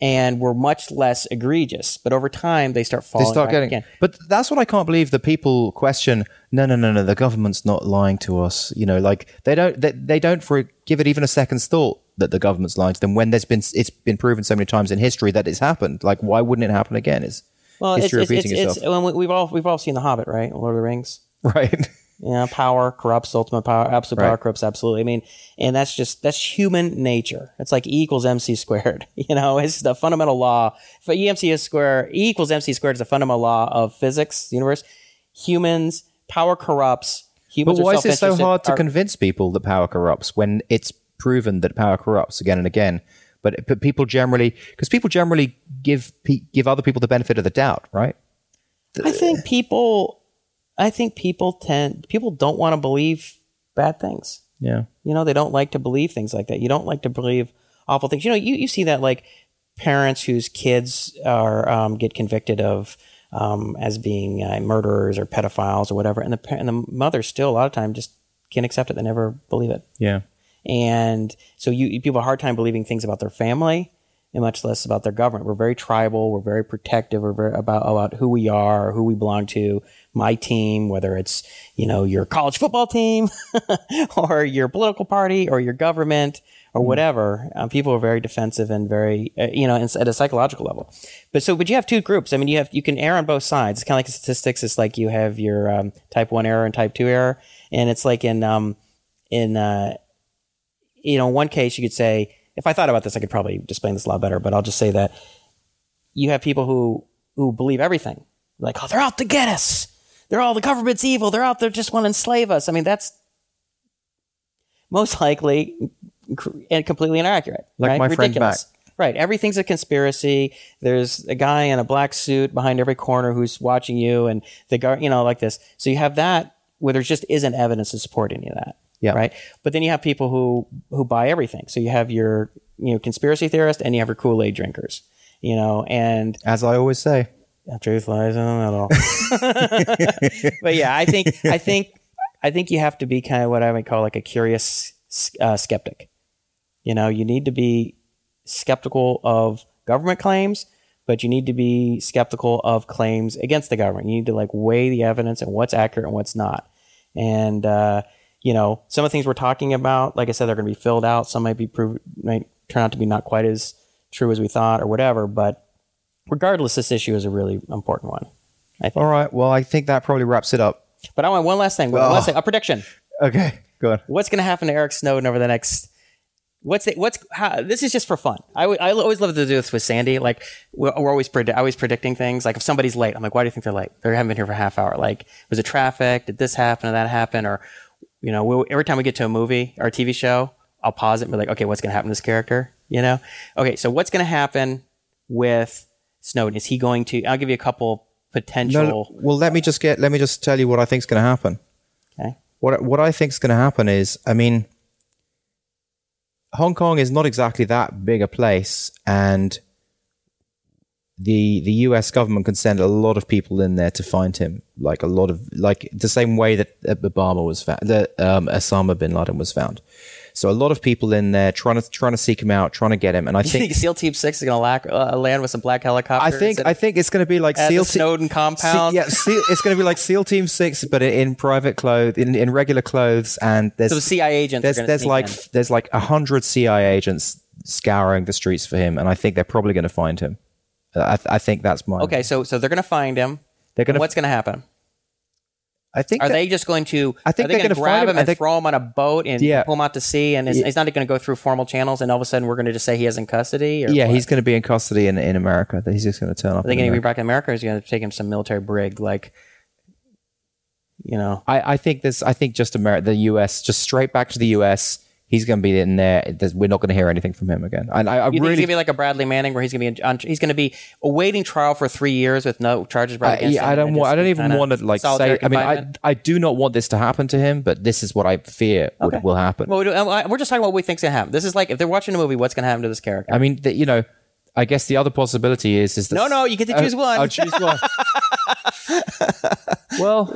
and were much less egregious, but over time they start falling. they start getting, again. but that's what I can't believe. The people question, no, no, no, no. The government's not lying to us. You know, like they don't, they, they don't for give it even a second's thought that the government's lying to them when there's been, it's been proven so many times in history that it's happened. Like, why wouldn't it happen again? Is Well, it's, history it's, repeating it's, it's, itself? when we- we've all we've all seen The Hobbit, right? Lord of the Rings. right? You know, power corrupts, ultimate power, absolute power corrupts absolutely. I mean, and that's just that's human nature. It's like E equals MC squared. You know, it's the fundamental law. For EMC is square, E equals MC squared is the fundamental law of physics, the universe. Humans, power corrupts. Humans But why is it so hard to are- convince people that power corrupts when it's proven that power corrupts again and again? But, but people generally, because people generally give give other people the benefit of the doubt, right? I think people, I think people tend, people don't want to believe bad things. Yeah. You know, they don't like to believe things like that. You don't like to believe awful things. You know, you, you see that like parents whose kids are um, get convicted of um, as being uh, murderers or pedophiles or whatever, and the and the mother still a lot of time just can't accept it. They never believe it, Yeah. and so you, you people have a hard time believing things about their family. And much less about their government. We're very tribal. We're very protective. We're very about about who we are, who we belong to. My team, whether it's you know your college football team, or your political party, or your government, or whatever. Um, people are very defensive and very, uh, you know, at a psychological level. But so, but you have two groups. I mean, you have you can err on both sides. It's kind of like statistics. It's like you have your um, type one error and type two error, and it's like in um, in uh, you know, one case you could say, if I thought about this, I could probably explain this a lot better. But I'll just say that you have people who who believe everything, like, oh, they're out to get us. They're all the government's evil. They're out there just want to enslave us. I mean, that's most likely and completely inaccurate. Like right? my friend Ridiculous. Right. Everything's a conspiracy. There's a guy in a black suit behind every corner who's watching you, and the guard, you know, like this. So you have that where there just isn't evidence to support any of that. Yeah. Right. But then you have people who who buy everything. So you have your you know conspiracy theorists, and you have your Kool Aid drinkers. You know, and As I always say. Truth lies in the middle. but yeah, I think I think I think you have to be kind of what I would call like a curious uh, skeptic. You know, you need to be skeptical of government claims, but you need to be skeptical of claims against the government. You need to like weigh the evidence and what's accurate and what's not. And uh, you know, some of the things we're talking about, like I said, they're going to be filled out. Some might be proved, might turn out to be not quite as true as we thought or whatever. But regardless, this issue is a really important one. I think. All right. Well, I think that probably wraps it up. But I want one last thing. One Oh. last thing. A prediction. Okay. Good. What's going to happen to Eric Snowden over the next? What's the, what's how, this is just for fun. I, w- I always love to do this with Sandy. Like we're, we're always predi- always predicting things. Like if somebody's late, I'm like, why do you think they're late? They haven't been here for a half hour. Like was it traffic? Did this happen or that happen? Or you know, we, every time we get to a movie or a TV show, I'll pause it and be like, okay, what's going to happen to this character? You know, okay, so what's going to happen with Snowden? Is he going to? I'll give you a couple potential. No, well, let me just get. Let me just tell you what I think's going to happen. Okay. What what I think's going to happen is, I mean, Hong Kong is not exactly that big a place, and the the U.S. government can send a lot of people in there to find him, like a lot of like the same way that Obama was found, that um, Osama bin Laden was found. So a lot of people in there trying to trying to seek him out, trying to get him. And I You think think SEAL Team Six is going to uh, land with some black helicopters. I think I think it's going to be like SEAL Team. Snowden compound. yeah, SEAL, it's going to be like SEAL Team Six, but in private clothes, in, in regular clothes, and there's So the CIA agents. there's there's like in. there's like a hundred CIA agents scouring the streets for him, and I think they're probably going to find him. I, th- I think that's my okay. So so they're going to find him. They're going to. what's going to happen? I think Are that- they just going to? I think are they they're going to grab him, him and think- throw him on a boat and Yeah. pull him out to sea, and it's, Yeah. he's not going to go through formal channels, and all of a sudden we're going to just say he has in custody. Or Yeah, what? he's going to be in custody in in America. That he's just going to turn up. Are they in going to be back in America, or is going to take him to some military brig, like, you know? I, I think this. I think just America, the U.S. just straight back to the U.S. He's going to be in there. There's, we're not going to hear anything from him again. And I, I You think he's really, going to be like a Bradley Manning, where he's going to be on, he's going to be awaiting trial for three years with no charges brought I, yeah, him? I don't want. I don't even want to like say. I mean, I. I do not want this to happen to him, but this is what I fear would, Okay. will happen. Well, uh, we're just talking about what we think's going to happen. This is like if they're watching a movie, what's going to happen to this character? I mean, the, you know, I guess the other possibility is is that No, no, you get to choose Oh, one. I'll choose one. well,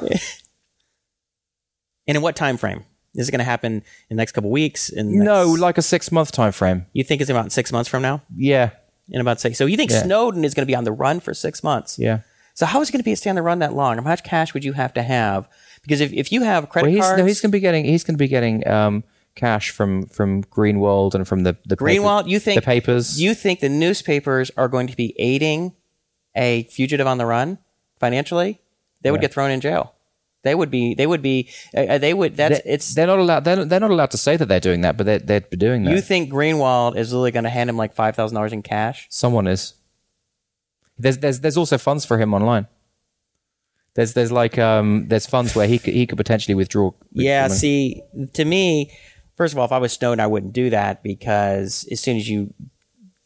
and in what time frame? Is it going to happen in the next couple weeks? In no, next- like a six month time frame. you think it's about six months from now? Yeah, In about six. So you think Yeah. Snowden is going to be on the run for six months? yeah. So how is he going to be stay on the run that long? How much cash would you have to have? Because if, if you have credit Well, he's cards, no, he's going to be getting he's going to be getting um, cash from from Greenwald and from the the paper- Greenwald, you think the papers. You think the newspapers are going to be aiding a fugitive on the run financially? They would get thrown in jail. They would be. They would be. Uh, they would. That's They- it's. they're not allowed. They're, they're not allowed to say that they're doing that, but they're they're doing that. You think Greenwald is literally going to hand him like five thousand dollars in cash? Someone is. There's there's there's also funds for him online. There's there's like um there's funds where he could he could potentially withdraw. Yeah. money. See, to me, first of all, if I was Snowden, I wouldn't do that because as soon as you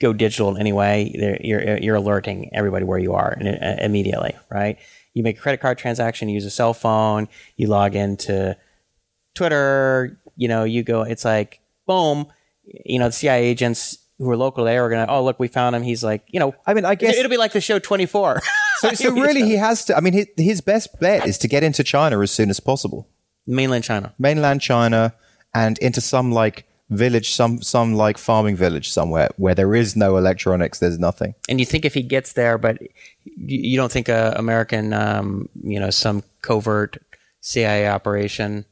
go digital in any way, you're you're alerting everybody where you are uh, immediately, right? You make a credit card transaction, you use a cell phone, you log into Twitter, you know, you go, it's like, boom, you know, the CIA agents who are local there are gonna, oh look, we found him. He's like, you know, I mean, I guess it'll be like the show Twenty Four. so. So really, he has to. I mean, his, his best bet is to get into China as soon as possible, mainland China. mainland China, and into some like village, some some like farming village somewhere where there is no electronics. There's nothing. And you think if he gets there, but you, don't think a American, um, you know, some covert CIA operation,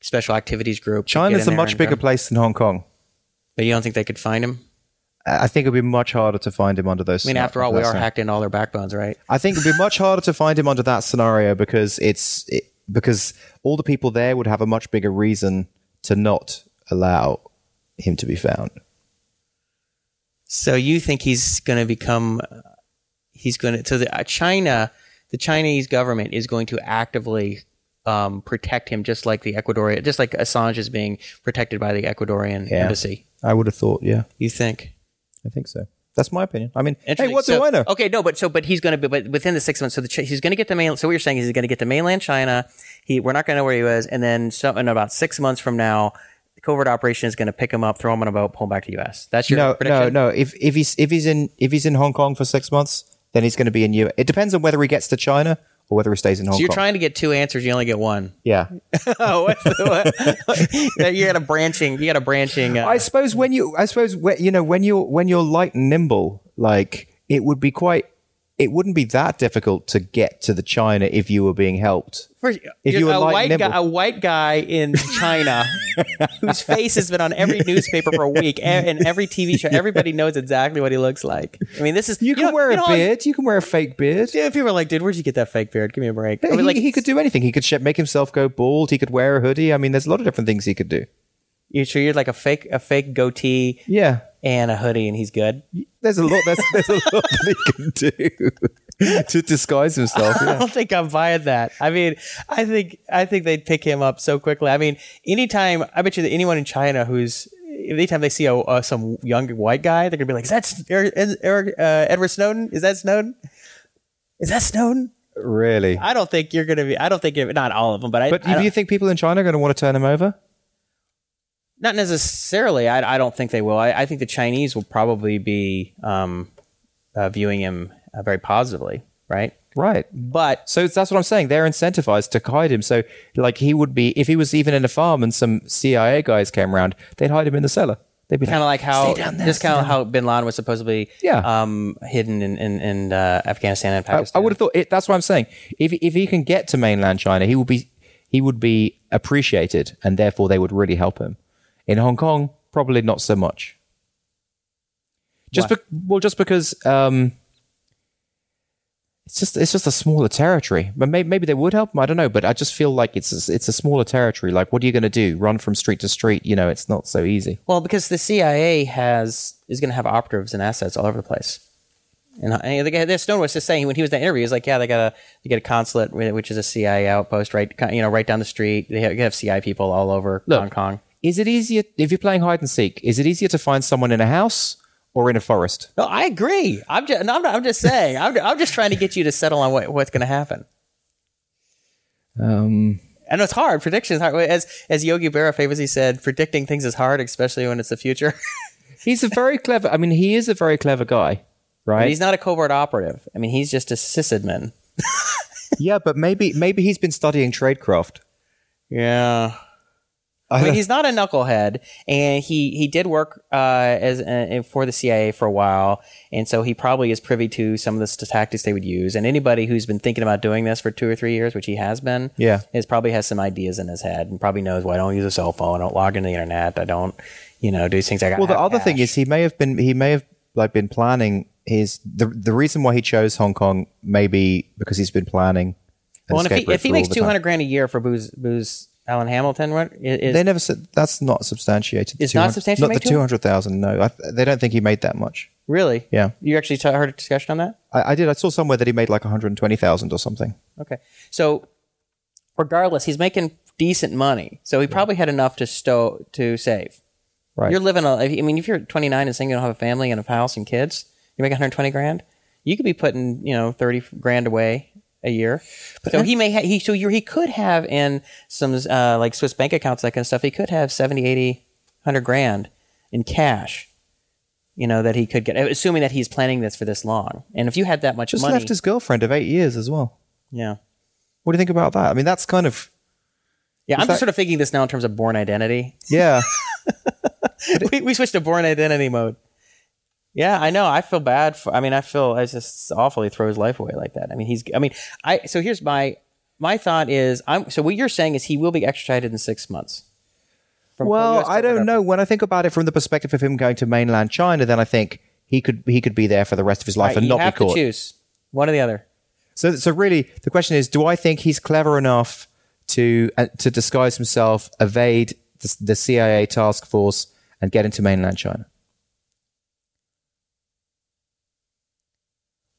special activities group. China's a much bigger place than Hong Kong. But you don't think they could find him? I think it'd be much harder to find him under those. I mean, after all, we are hacked. hacked in all their backbones, right? I think it'd be much harder to find him under that scenario because it's it, because all the people there would have a much bigger reason to not allow him to be found. So you think he's going to become? He's going to. So the uh, China, the Chinese government is going to actively um, protect him, just like the Ecuadorian, just like Assange is being protected by the Ecuadorian Yeah. embassy. I would have thought, yeah, You think? I think so. That's my opinion. I mean, hey, what So- do I know? Okay, no, but so but he's going to be but within the six months. So the, he's going to get the main. So what you're saying is he's going to get to mainland China. He we're not going to know where he was, and then so in about six months from now, the covert operation is going to pick him up, throw him on a boat, pull him back to U.S. That's your No, no, no. If if he's if he's in if he's in Hong Kong for six months, then he's going to be in Europe. It depends on whether he gets to China or whether he stays in Hong Kong. So you're Kong. trying to get two answers, you only get one. yeah. oh, what's the, what? you got a branching. You got a branching. Uh, I suppose when you, I suppose when, you know when you're when you're light and nimble, like it would be quite. It wouldn't be that difficult to get to the China if you were being helped. First, If you're were a white guy, a white guy in China whose face has been on every newspaper for a week and, every TV show. Everybody knows exactly what he looks like. I mean, this is You can know- wear you a know, beard. You can wear a fake beard. Yeah, people are like, dude, where'd you get that fake beard? Give me a break. I he, mean, like, he could do anything. He could sh- make himself go bald. He could wear a hoodie. I mean, there's a lot of different things he could do. you sure you're like a fake, a fake goatee Yeah, and a hoodie, and he's good. there's a lot. There's, there's a lot that he can do to disguise himself. I don't think I'm buying that. I mean, I think I think they'd pick him up so quickly. I mean, anytime I bet you that anyone in China who's anytime they see a, uh, some young white guy, they're gonna be like, "Is that Eric, Eric uh, Edward Snowden? Is that Snowden? Is that Snowden?" Really. I don't think you're gonna be. I don't think you're, not all of them, but I. But do you think people in China are going to want to turn him over? Not necessarily. I, I don't think they will. I, I think the Chinese will probably be um, uh, viewing him uh, very positively, right? Right. But So that's what I'm saying. They're incentivized to hide him. So, like, he would be if he was even in a farm and some CIA guys came around, they'd hide him in the cellar. They'd be kind of like how "Stay down there, just kind of how Bin Laden was supposedly Yeah. um, hidden in in, in uh, Afghanistan and I, Pakistan. I would have thought it, that's what I'm saying. If if he can get to mainland China, he would be he would be appreciated, and therefore they would really help him. In Hong Kong, probably not so much. Just be, well, just because um, it's just it's just a smaller territory. But maybe, maybe they would help him. I don't know. But I just feel like it's a, it's a smaller territory. Like, what are you going to do? Run from street to street? You know, it's not so easy. Well, because the CIA has is going to have operatives and assets all over the place. And, and the guy, this Snowden was just saying when he was in that interview, he's like, yeah, they got a they get a consulate, which is a CIA outpost, right? You know, right down the street. They have, have CIA people all over Look. Hong Kong. Is it easier if you're playing hide and seek? Is it easier to find someone in a house or in a forest? No, I agree. I'm just, no, I'm, not, I'm just saying. I'm, I'm just trying to get you to settle on what, what's going to happen. Um, I know it's hard. Prediction is hard. As as Yogi Berra famously said, predicting things is hard, especially when it's the future. He's a very clever. I mean, he is a very clever guy, But right? he's not a covert operative. I mean, he's just a sysadmin. yeah, but maybe maybe he's been studying tradecraft. Yeah. Mean, he's not a knucklehead, and he he did work uh, as uh, for the CIA for a while, and so he probably is privy to some of the tactics they would use. And anybody who's been thinking about doing this for two or three years, which he has been, Yeah. is probably has some ideas in his head, and probably knows, well, I don't use a cell phone, I don't log into the internet, I don't, you know, do things. I got. Well, the other thing is he may have been he may have like been planning his the the reason why he chose Hong Kong maybe because he's been planning. well, if he, if he makes two hundred grand a year for Booz, Booz, Allen Hamilton, what is, They never said that's not substantiated. It's not substantiated Not the two- hundred thousand. No, I, they don't think he made that much. really? Yeah, You actually t- heard a discussion on that? I, I did. I saw somewhere that he made like one hundred twenty thousand or something. Okay. So, regardless, he's making decent money. So he probably had enough to stow to save. Right. You're living a. I mean, if you're 29 and saying you don't have a family and a house and kids, you make 120 grand. You could be putting you know 30 grand away a year. So he may ha- he so he could have in some uh, like Swiss bank accounts that kind of stuff. He could have 70, 80, 100 grand in cash. You know that he could get, assuming that he's planning this for this long. And if you had that much Just money, left his girlfriend of eight years as well. yeah. What do you think about that? I mean, that's kind of Yeah, I'm that- just sort of thinking this now in terms of Bourne Identity. yeah. we, we switched to Bourne Identity mode. Yeah, I know. I feel bad. For, I mean, I feel it's just awful. He throws life away like that. I mean, he's. I mean, I. So here's my my thought is I'm. So what you're saying is he will be extradited in six months. From Well, I don't know. When I think about it from the perspective of him going to mainland China, then I think he could he could be there for the rest of his life Right, and not be caught. choose one or the other. So, so really, the question is: Do I think he's clever enough to uh, to disguise himself, evade the, the CIA task force, and get into mainland China?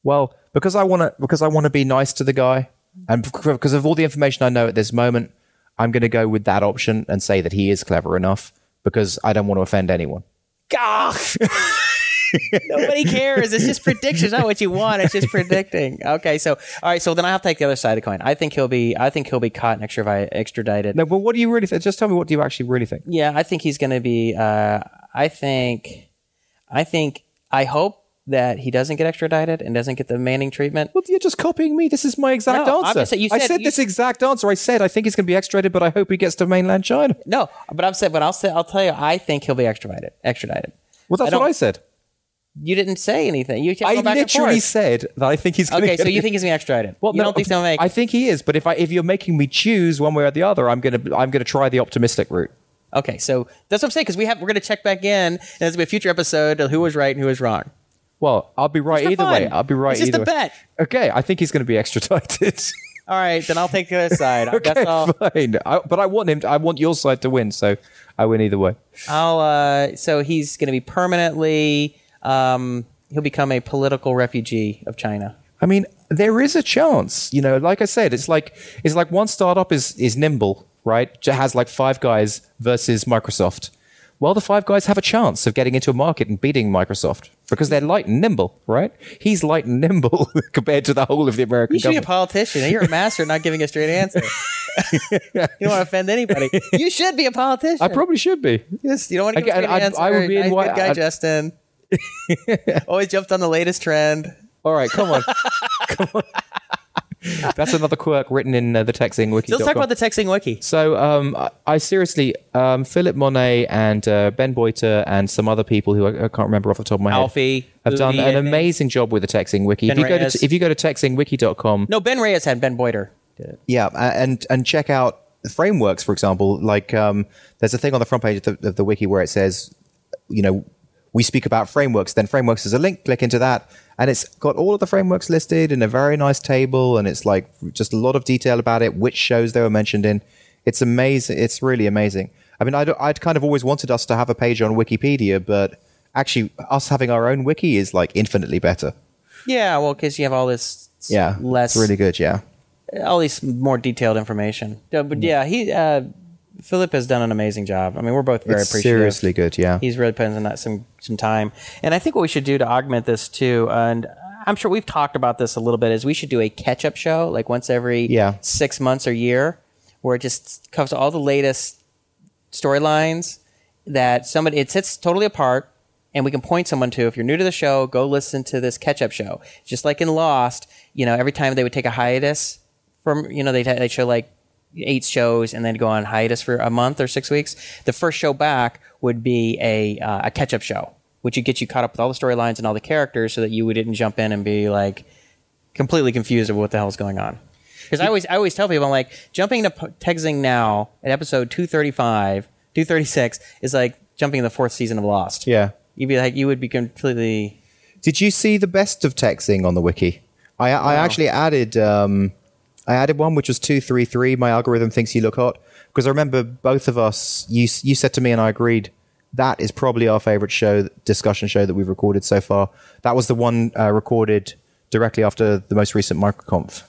Well, because I want to because I want to be nice to the guy, and because of all the information I know at this moment, I'm going to go with that option and say that he is clever enough because I don't want to offend anyone. Gah! Nobody cares. It's just predictions, not what you want. It's just predicting. Okay, so all right, so then I have to take the other side of the coin. I think he'll be. I think he'll be caught and extradi- extradited. No, but what do you really think? Just tell me what do you actually really think? Yeah, I think he's going to be. Uh, I think. I think. I hope that he doesn't get extradited and doesn't get the Manning treatment. Well, you're just copying me. This is my exact No, answer. saying- you I said- said you- this exact answer. I said I think he's going to be extradited, but I hope he gets to mainland China. No, but I'm saying. But I'll say. I'll tell you. I think he'll be extradited. Extradited. Well, that's don't- what I said. You didn't say anything. You kept I going back and literally said that I think he's going to Okay, so you think he's going to be extradited? Well, you no, don't think they'll make? I think he is, but if I if you're making me choose one way or the other, I'm going to I'm going to try the optimistic route. Okay, so that's what I'm saying because we have we're going to check back in, and there's going to be a future episode of who was right and who was wrong. Well, I'll be right either fun. way. I'll be right It's just either a way. bet. Okay, I think he's going to be extradited. All right, then I'll take the other side. I okay, fine. I, but I want him. To, I want your side to win, so I win either way. I'll uh, so he's going to be permanently. Um, he'll become a political refugee of China. I mean, there is a chance. You know, like I said, it's like it's like one startup is is nimble, right? It has like five guys versus Microsoft. Well, the five guys have a chance of getting into a market and beating Microsoft because they're light and nimble, right? He's light and nimble compared to the whole of the American You should be a politician. You're a master at not giving a straight answer. you don't want to offend anybody. You should be a politician. I probably should be. Yes, you don't want to give a straight I'd- answer. I would be in nice, what- good guy, I'd- Justin. Always jumped on the latest trend. All right, come on. come on. That's another quirk written in uh, the TechZing wiki. Let's talk about the TechZing wiki. So um, I, I seriously, um, Philip Monet and uh, Ben Boyter and some other people who I, I can't remember off the top of my Alfie, head have done an amazing job with the TechZing wiki. If Ben you, go to, Reyes. if you go to techzingwiki.com, No, Ben Reyes had Ben Boyter. did it. yeah, and and check out frameworks, for example. Like um, there's a thing on the front page of the, of the wiki where it says, you know, we speak about frameworks. Then frameworks is a link. Click into that, and it's got all of the frameworks listed in a very nice table, and it's like just a lot of detail about it, which shows they were mentioned in. It's amazing. It's really amazing. I mean, I'd, I'd kind of always wanted us to have a page on Wikipedia, but actually, us having our own wiki is like infinitely better. Yeah, well, because you have all this Yeah, less it's really good. Yeah. all these more detailed information. But yeah, he uh, Philip has done an amazing job. I mean, we're both very It's appreciative. seriously good. Yeah. He's really putting in that some some time. And I think what we should do to augment this too, and I'm sure we've talked about this a little bit, is we should do a catch up show like once every Yeah. six months or year, where it just covers all the latest storylines that somebody it sits totally apart. And we can point someone to if you're new to the show, go listen to this catch up show. Just like in Lost, you know, every time they would take a hiatus from, you know, they they show like eight shows and then go on hiatus for a month or six weeks. The first show back would be a uh, a catch up show, which would get you caught up with all the storylines and all the characters, so that you didn't jump in and be like completely confused of what the hell's going on. Because I always I always tell people I'm like jumping to P- TechZing now at episode 235, 236 is like jumping in the fourth season of Lost. Yeah. You'd be like you would be completely Did you see the best of TechZing on the wiki? I, I actually added um, I added one which was two three three. My algorithm thinks you look hot because I remember both of us. You you said to me and I agreed that is probably our favorite show discussion show that we've recorded so far. That was the one uh, recorded directly after the most recent MicroConf.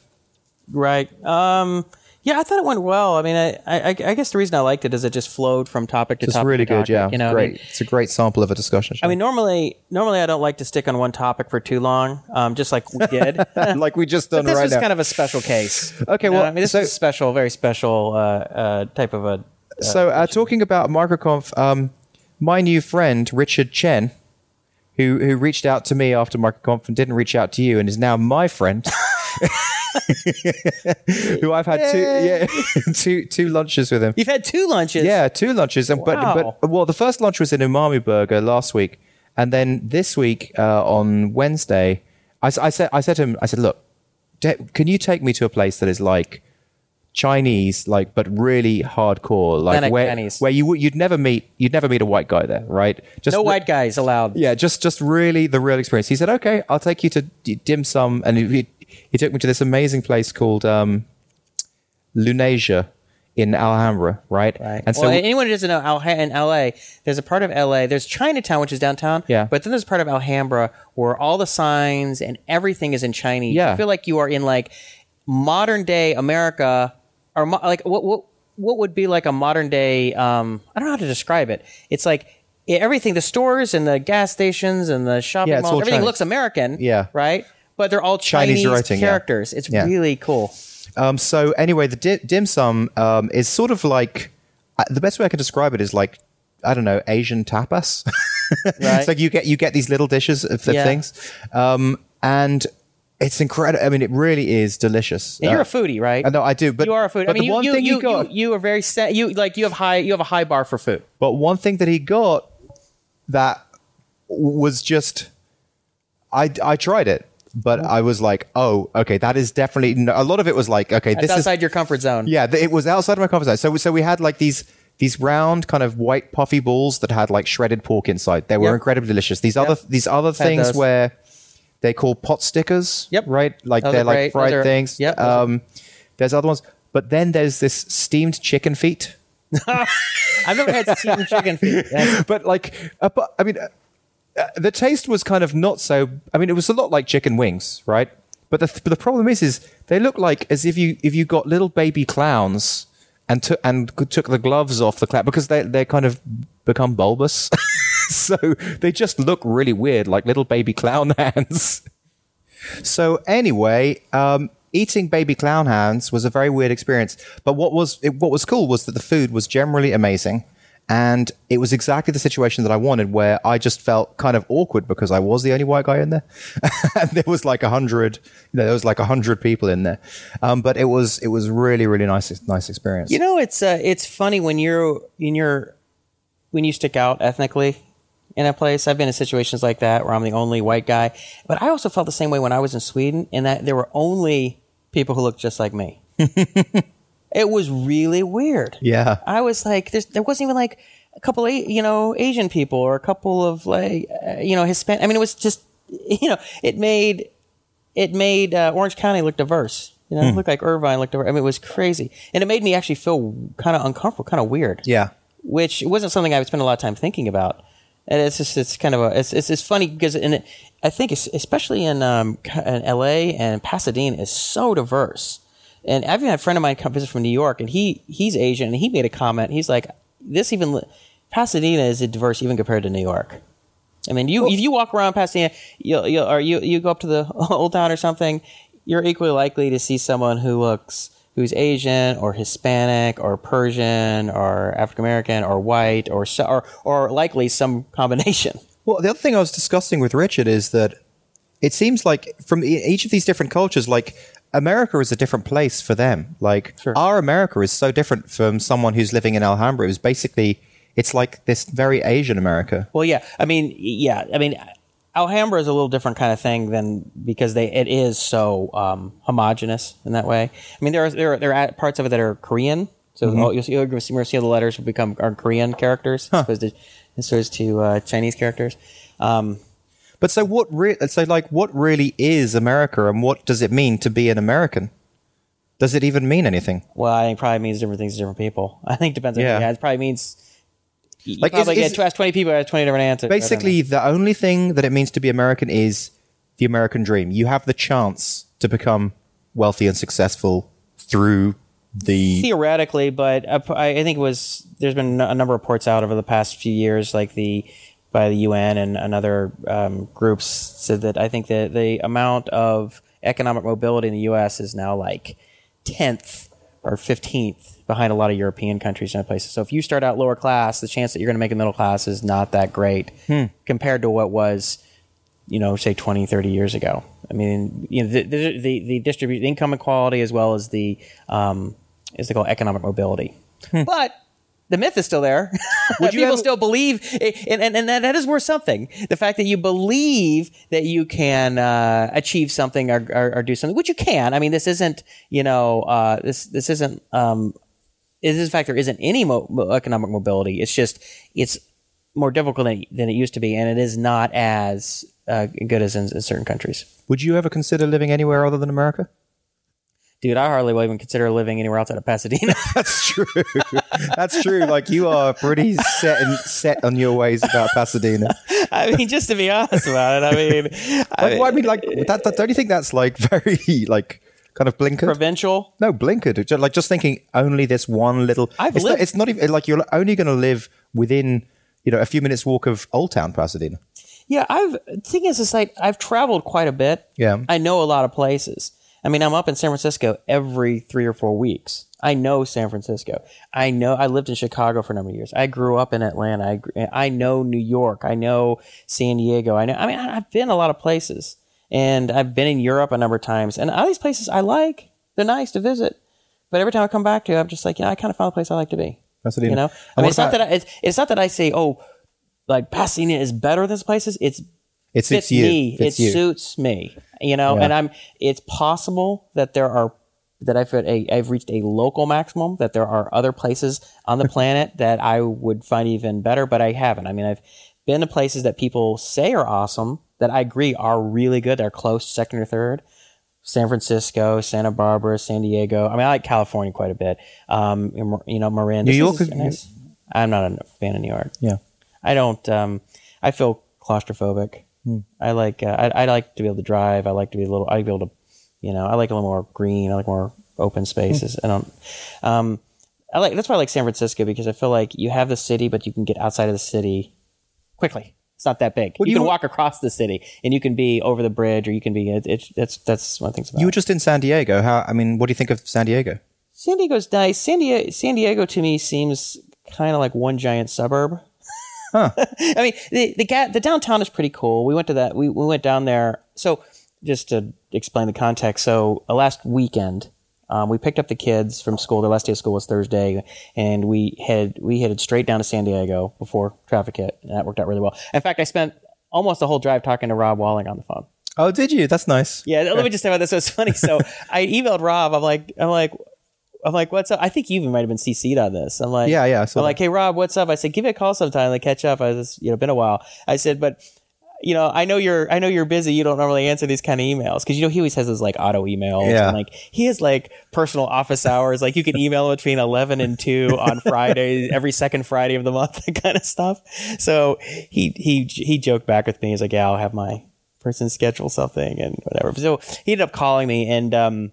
Right. Um, yeah, I thought it went well. I mean, I, I, I guess the reason I liked it is it just flowed from topic to It's topic. It's really to good. topic, Yeah, You know, I great. mean, it's a great sample of a discussion show. I mean, normally, normally I don't like to stick on one topic for too long, um, just like we did. but like we just done this right was now. kind of a special case. Okay, You know, well, I mean, this so- is a special, very special uh, uh, type of a. so uh, talking about MicroConf, um, my new friend Richard Chen, who who reached out to me after MicroConf and didn't reach out to you, and is now my friend. who I've had two yeah two two lunches with him. You've had two lunches. Yeah, two lunches, and Wow. but but well, the first lunch was in Umami Burger last week, and then this week uh, on Wednesday, I, I said I said to him, I said, look, can you take me to a place that is like Chinese, like but really hardcore, like where Chinese. where you would you'd never meet you'd never meet a white guy there, right? Just No white guys allowed. yeah, just just really the real experience. He said, "Okay, I'll take you to D- dim sum," and he, he took me to this amazing place called um, Lunasia in Alhambra, right? Right. And so well, anyone who doesn't know, Al- in LA, there's a part of LA. There's Chinatown, which is downtown. Yeah. But then there's part of Alhambra where all the signs and everything is in Chinese. Yeah. You feel like you are in like modern day America, or mo- like what what what would be like a modern day? Um, I don't know how to describe it. It's like everything, the stores and the gas stations and the shopping yeah, malls, everything Chinese. looks American. Yeah. Right. But they're all Chinese Chinese, writing, yeah. characters. It's Yeah. really cool. Um, so anyway, the di- dim sum um, is sort of like uh, the best way I can describe it is like I don't know Asian tapas. Right. it's like you get you get these little dishes of Yeah. things, um, and it's incredible. I mean, it really is delicious. And you're Uh, a foodie, right? I know I do, but you are a foodie. But I mean, the you, one you, thing you, he got, you, you are very set. You like you have high. You have a high bar for food. But one thing that he got that was just, I I tried it, but I was like, oh, okay, that is definitely no, a lot of it was like, okay, That's this is outside your comfort zone. yeah, th- it was outside of my comfort zone. So so we had like these these round kind of white puffy balls that had like shredded pork inside. They were Yep. incredibly delicious. These other these other things those. where they call pot stickers. Yep. right, like Those they're are like great. fried Those are- things. yep, those are- Um, there's other ones, but then there's this steamed chicken feet. I've never had steamed chicken feet. That's- but like, uh, but, I mean, uh, the taste was kind of not so. I mean, it was a lot like chicken wings, right? But the but the problem is, is they look like as if you if you got little baby clowns and took and took the gloves off the clown because they they kind of become bulbous, so they just look really weird, like little baby clown hands. So anyway, um, eating baby clown hands was a very weird experience. But what was it, what was cool was that the food was generally amazing, And it was exactly the situation that I wanted, where I just felt kind of awkward because I was the only white guy in there, and there was like a hundred, you know, there was like a hundred people in there. Um, but it was it was really really nice nice experience. You know, it's uh, it's funny when you're in your when you stick out ethnically in a place. I've been in situations like that where I'm the only white guy, but I also felt the same way when I was in Sweden, in that there were only people who looked just like me. it was really weird. Yeah. I was like, there's, there wasn't even like a couple of you know Asian people or a couple of like uh, you know Hispanic. I mean, it was just you know it made it made uh, Orange County look diverse. You know, it looked like Irvine looked diverse. I mean, it was crazy, and it made me actually feel kind of uncomfortable, kind of weird Yeah. which wasn't something I would spend a lot of time thinking about. And it's just it's kind of a it's it's, it's funny because in it, I think especially in um in L.A. and Pasadena is so diverse. And I've had a friend of mine come visit from New York, and he he's Asian, and he made a comment. He's like, "This even Pasadena is a diverse even compared to New York." I mean, you if you walk around Pasadena, you you or you you go up to the old town or something, you're equally likely to see someone who looks who's Asian or Hispanic or Persian or African American or white or or or likely some combination. Well, the other thing I was discussing with Richard is that it seems like from each of these different cultures, like America is a different place for them. Like Sure. our America is so different from someone who's living in Alhambra. It was basically, it's like this very Asian America. Well, yeah, I mean, yeah, I mean, Alhambra is a little different kind of thing than because they it is so um, homogenous in that way. I mean, there are there are, there are parts of it that are Korean, so all- you'll see you'll see see the letters will become are Korean characters as opposed to as opposed to uh, Chinese characters. Um, But so what? Re- so like, what really is America, and what does it mean to be an American? Does it even mean anything? Well, I think probably means different things to different people. I think it depends on Yeah. yeah. It probably means you Like, is- probably is- get to ask twenty people, ask twenty different answers. I don't know. Basically, the only thing that it means to be American is the American dream. You have the chance to become wealthy and successful through the theoretically, but uh, I I think it was there's been a number of reports out over the past few years, like the by the UN and, and other um, groups said that I think that the amount of economic mobility in the U.S. is now like tenth or fifteenth behind a lot of European countries and other places. So if you start out lower class, the chance that you're going to make a middle class is not that great compared to what was you know, say 20, 30 years ago. I mean, you know, the the the, the distribute income equality as well as the um, is they call economic mobility. But the myth is still there. Would you People ever- still believe, and, and, and that, that is worth something. The fact that you believe that you can uh, achieve something or, or, or do something, which you can. I mean, this isn't, you know, uh, this this isn't. Um, it is in fact there isn't any mo- mo- economic mobility. It's just it's more difficult than, than it used to be, and it is not as uh, good as in, in certain countries. Would you ever consider living anywhere other than America? Dude, I hardly will even consider living anywhere outside of Pasadena. That's true. That's true. Like you are pretty set and set on your ways about Pasadena. I mean, just to be honest about it, I mean, I Like, mean, well, I mean, like that, that. Don't you think that's like very like kind of blinkered? provincial. no, blinkered. Like just thinking only this one little. I've it's, lived- not, it's not even like you're only going to live within you know a few minutes walk of Old Town Pasadena. Yeah, I've the thing is, it's like I've traveled quite a bit. Yeah. I know a lot of places. I mean, I'm up in San Francisco every three or four weeks. I know San Francisco. I know I lived in Chicago for a number of years. I grew up in Atlanta. I I know New York. I know San Diego. I know. I mean, I've been a lot of places, and I've been in Europe a number of times. And all these places I like. They're nice to visit. But every time I come back to, I'm just like, you know, I kind of found a place I like to be. Pasadena. You know, I mean, it's not that I, it's, it's not that I say, oh, like Pasadena is better than places. It's It fits suits you. me. Fits it you. suits me. You know, Yeah. and I'm. It's possible that there are that I've a I've reached a local maximum. That there are other places on the planet that I would find even better, but I haven't. I mean, I've been to places that people say are awesome that I agree are really good. They're close, second or third. San Francisco, Santa Barbara, San Diego. I mean, I like California quite a bit. Um, you know, Marin. New York is is- nice. I'm not a fan of New York. Yeah. I don't. Um, I feel claustrophobic. I like. Uh, I, I like to be able to drive. I like to be a little. I like be able to, you know. I like a little more green. I like more open spaces. I don't. Um, I like. That's why I like San Francisco because I feel like you have the city, but you can get outside of the city quickly. It's not that big. Well, you you can walk across the city, and you can be over the bridge, or you can be. It, it's that's that's one thing. You were just in San Diego. How? I mean, what do you think of San Diego? San Diego's nice. San Diego, San Diego to me seems kind of like one giant suburb. I mean, the the the downtown is pretty cool. We went to that. We we went down there. So just to explain the context. So uh, last weekend, um, we picked up the kids from school. Their last day of school was Thursday, and we had we headed straight down to San Diego before traffic hit, and that worked out really well. In fact, I spent almost the whole drive talking to Rob Walling on the phone. Oh, did you? That's nice. Yeah, let me just say about this. It was funny. So I emailed Rob. I'm like, I'm like, I'm like, what's up? I think you even might have been CC'd on this. I'm like, Yeah, yeah, saw I'm like, hey Rob, what's up? I said, give me a call sometime. Like, catch up. I was, you know, been a while. I said, but you know, I know you're, I know you're busy. You don't normally answer these kind of emails because you know he always has those like auto emails. Yeah. And, like he has like personal office hours. Like you can email between eleven and two on Friday, every second Friday of the month, that kind of stuff. So he he he joked back with me. He's like, yeah, I'll have my person schedule something and whatever. So he ended up calling me and um,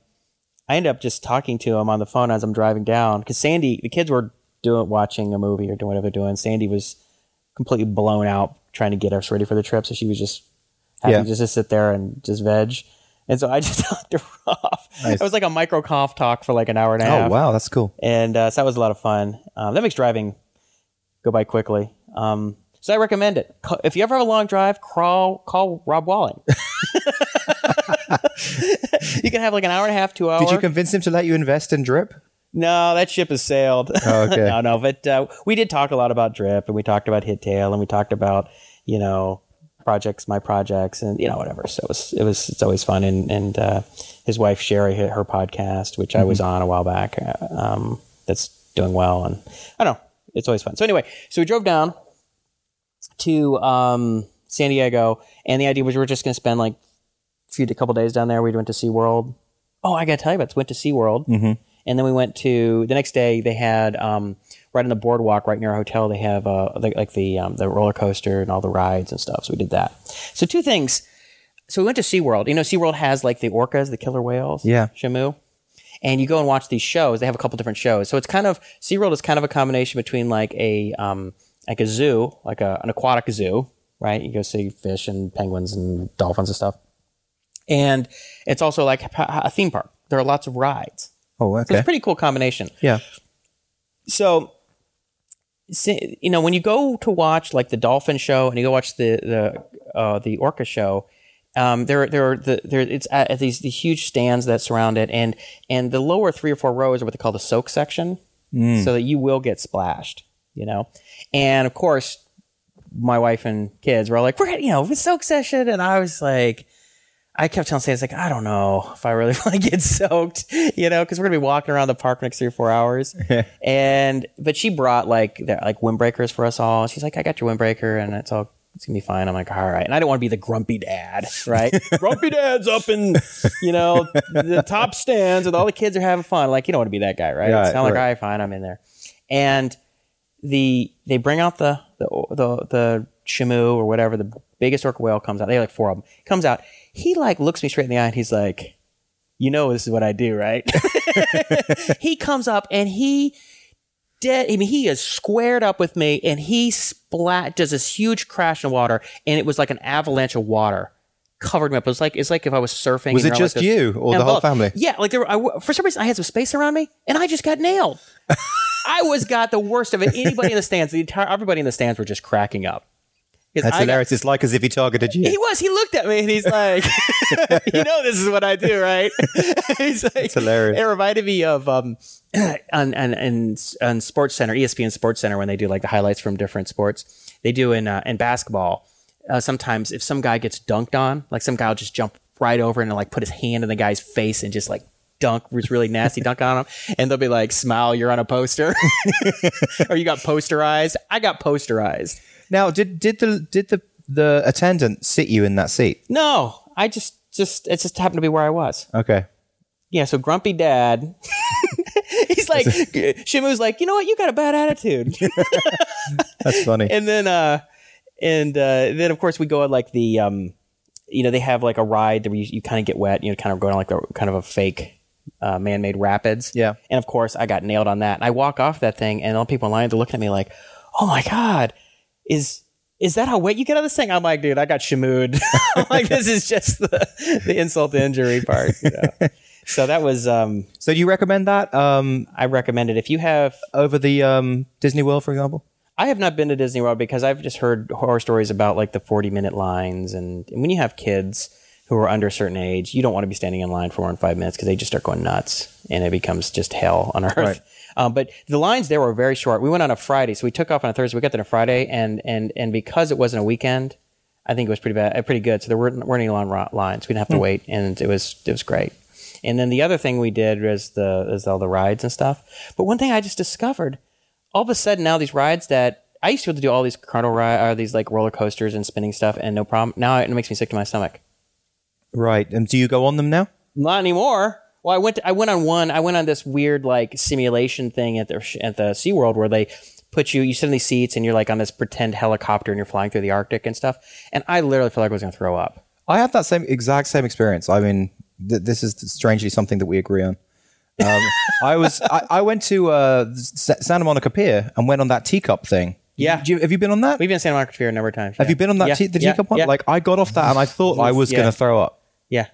I ended up just talking to him on the phone as I'm driving down because Sandy, the kids were doing watching a movie or doing whatever they're doing. Sandy was completely blown out trying to get us ready for the trip, so she was just happy Yeah. just to sit there and just veg. And so I just talked to Rob. Nice. It was like a MicroConf talk for like an hour and a half. Oh, wow, that's cool. And uh, so that was a lot of fun. Um, that makes driving go by quickly. Um, so I recommend it. If you ever have a long drive, crawl, call Rob Walling. you can have like an hour and a half, two hours. Did you convince him to let you invest in Drip? No, that ship has sailed. Oh, okay. no, no, but uh, we did talk a lot about Drip, and we talked about Hittail, and we talked about you know projects, my projects, and you know whatever. So it was, it was, it's always fun. And and uh, his wife Sherry, her her podcast, which I was Mm-hmm. on a while back, uh, um, that's doing well, and I don't know, it's always fun. So anyway, so we drove down to um, San Diego, and the idea was we were just going to spend like a few a couple days down there. We went to SeaWorld. Oh, I got to tell you about this. Went to SeaWorld. Mm-hmm. And then we went to the next day. They had um, right on the boardwalk, right near our hotel. They have uh, like, like the um, the roller coaster and all the rides and stuff. So we did that. So two things. So we went to SeaWorld. You know, SeaWorld has like the orcas, the killer whales. Yeah. Shamu. And you go and watch these shows. They have a couple different shows. So it's kind of SeaWorld is kind of a combination between like a um, like a zoo, like a, an aquatic zoo, right? You go see fish and penguins and dolphins and stuff. And it's also like a theme park. There are lots of rides. Oh, So okay. it's a pretty cool combination. yeah. So, you know, when you go to watch like the dolphin show and you go watch the the uh, the orca show, um, there there are the there it's at, at these the huge stands that surround it, and and the lower three or four rows are what they call the soak section, so that you will get splashed. You know, and of course, my wife and kids were all like, "We're you know, it's soak session," and I was like. I kept telling it's like, I don't know if I really want to get soaked, you know, because we're gonna be walking around the park next three or four hours. and but she brought like the, like windbreakers for us all. She's like, I got your windbreaker, and it's all it's gonna be fine. I'm like, all right. And I don't want to be the grumpy dad, right? grumpy dad's up in you know the top stands with all the kids are having fun. Like you don't want to be that guy, right? Yeah, so I'm like, all right, fine, I'm in there. And the they bring out the the the, the shamu or whatever the biggest orca whale comes out. They have like four of them. Comes out. He like looks me straight in the eye and he's like, "You know this is what I do, right?" he comes up and he dead. I mean, he is squared up with me and he splat does this huge crash in water and it was like an avalanche of water. Covered me up. It was like it's like if I was surfing. Was it just like, you or the whole family? Yeah, like there. Were, I for some reason, I had some space around me, and I just got nailed. I was got the worst of it. Anybody in the stands, the entire everybody in the stands were just cracking up. That's I got- hilarious. It's like as if he targeted you. he was. He looked at me and he's like, "You know, this is what I do, right?" he's like, hilarious. It reminded me of um, on on on, on Sports Center, ESPN Sports Center, when they do like the highlights from different sports. They do in uh, in basketball. Uh, sometimes if some guy gets dunked on, like some guy will just jump right over and like put his hand in the guy's face and just like dunk was really nasty dunk on them and they'll be like smile you're on a poster or you got posterized i got posterized Now, did did the did the the attendant sit you in that seat? no i just just it just happened to be where i was Okay. Yeah, so grumpy dad. He's like, Shamu's like, you know what? You got a bad attitude. That's funny. and then, uh, and uh, then of course we go on like the, um, you know, they have like a ride that you, you kind of get wet. You know, kind of going on like a kind of a fake uh, man-made rapids. Yeah. And of course, I got nailed on that. And I walk off that thing, and all people in line they're looking at me like, "Oh my god, is." Is that how wet you get on this thing? I'm like, dude, I got shamood. I'm like, this is just the, the insult to injury part. You know? so that was um, So do you recommend that um, I recommend it if you have. over the um, Disney World, for example? I have not been to Disney World because I've just heard horror stories about like the forty minute lines, and, and when you have kids who are under a certain age, you don't want to be standing in line for more than five minutes because they just start going nuts, and it becomes just hell on earth. Right. Um, but the lines there were very short. We went on a Friday, so we took off on a Thursday. We got there on a Friday, and and and because it wasn't a weekend, I think it was pretty bad, uh, pretty good. So there weren't, weren't any long ro- lines. We didn't have to wait, and it was it was great. And then the other thing we did was the is all the rides and stuff. But one thing I just discovered, all of a sudden now these rides that I used to be able to do all these carnival rides, or these like roller coasters and spinning stuff, and no problem. Now it makes me sick to my stomach. Right. And do you go on them now? Not anymore. Well, I went. To, I went on one. I went on this weird like simulation thing at the at the SeaWorld where they put you. You sit in these seats and you're like on this pretend helicopter and you're flying through the Arctic and stuff. And I literally felt like I was going to throw up. I had that same exact same experience. I mean, th- this is strangely something that we agree on. Um, I was I, I went to uh, S- Santa Monica Pier and went on that teacup thing. Yeah. You, have you been on that? We've been in Santa Monica Pier a number of times. have yeah. you been on that Yeah, te- the yeah, teacup one? Yeah. Like I got off that and I thought I was to throw up. yeah.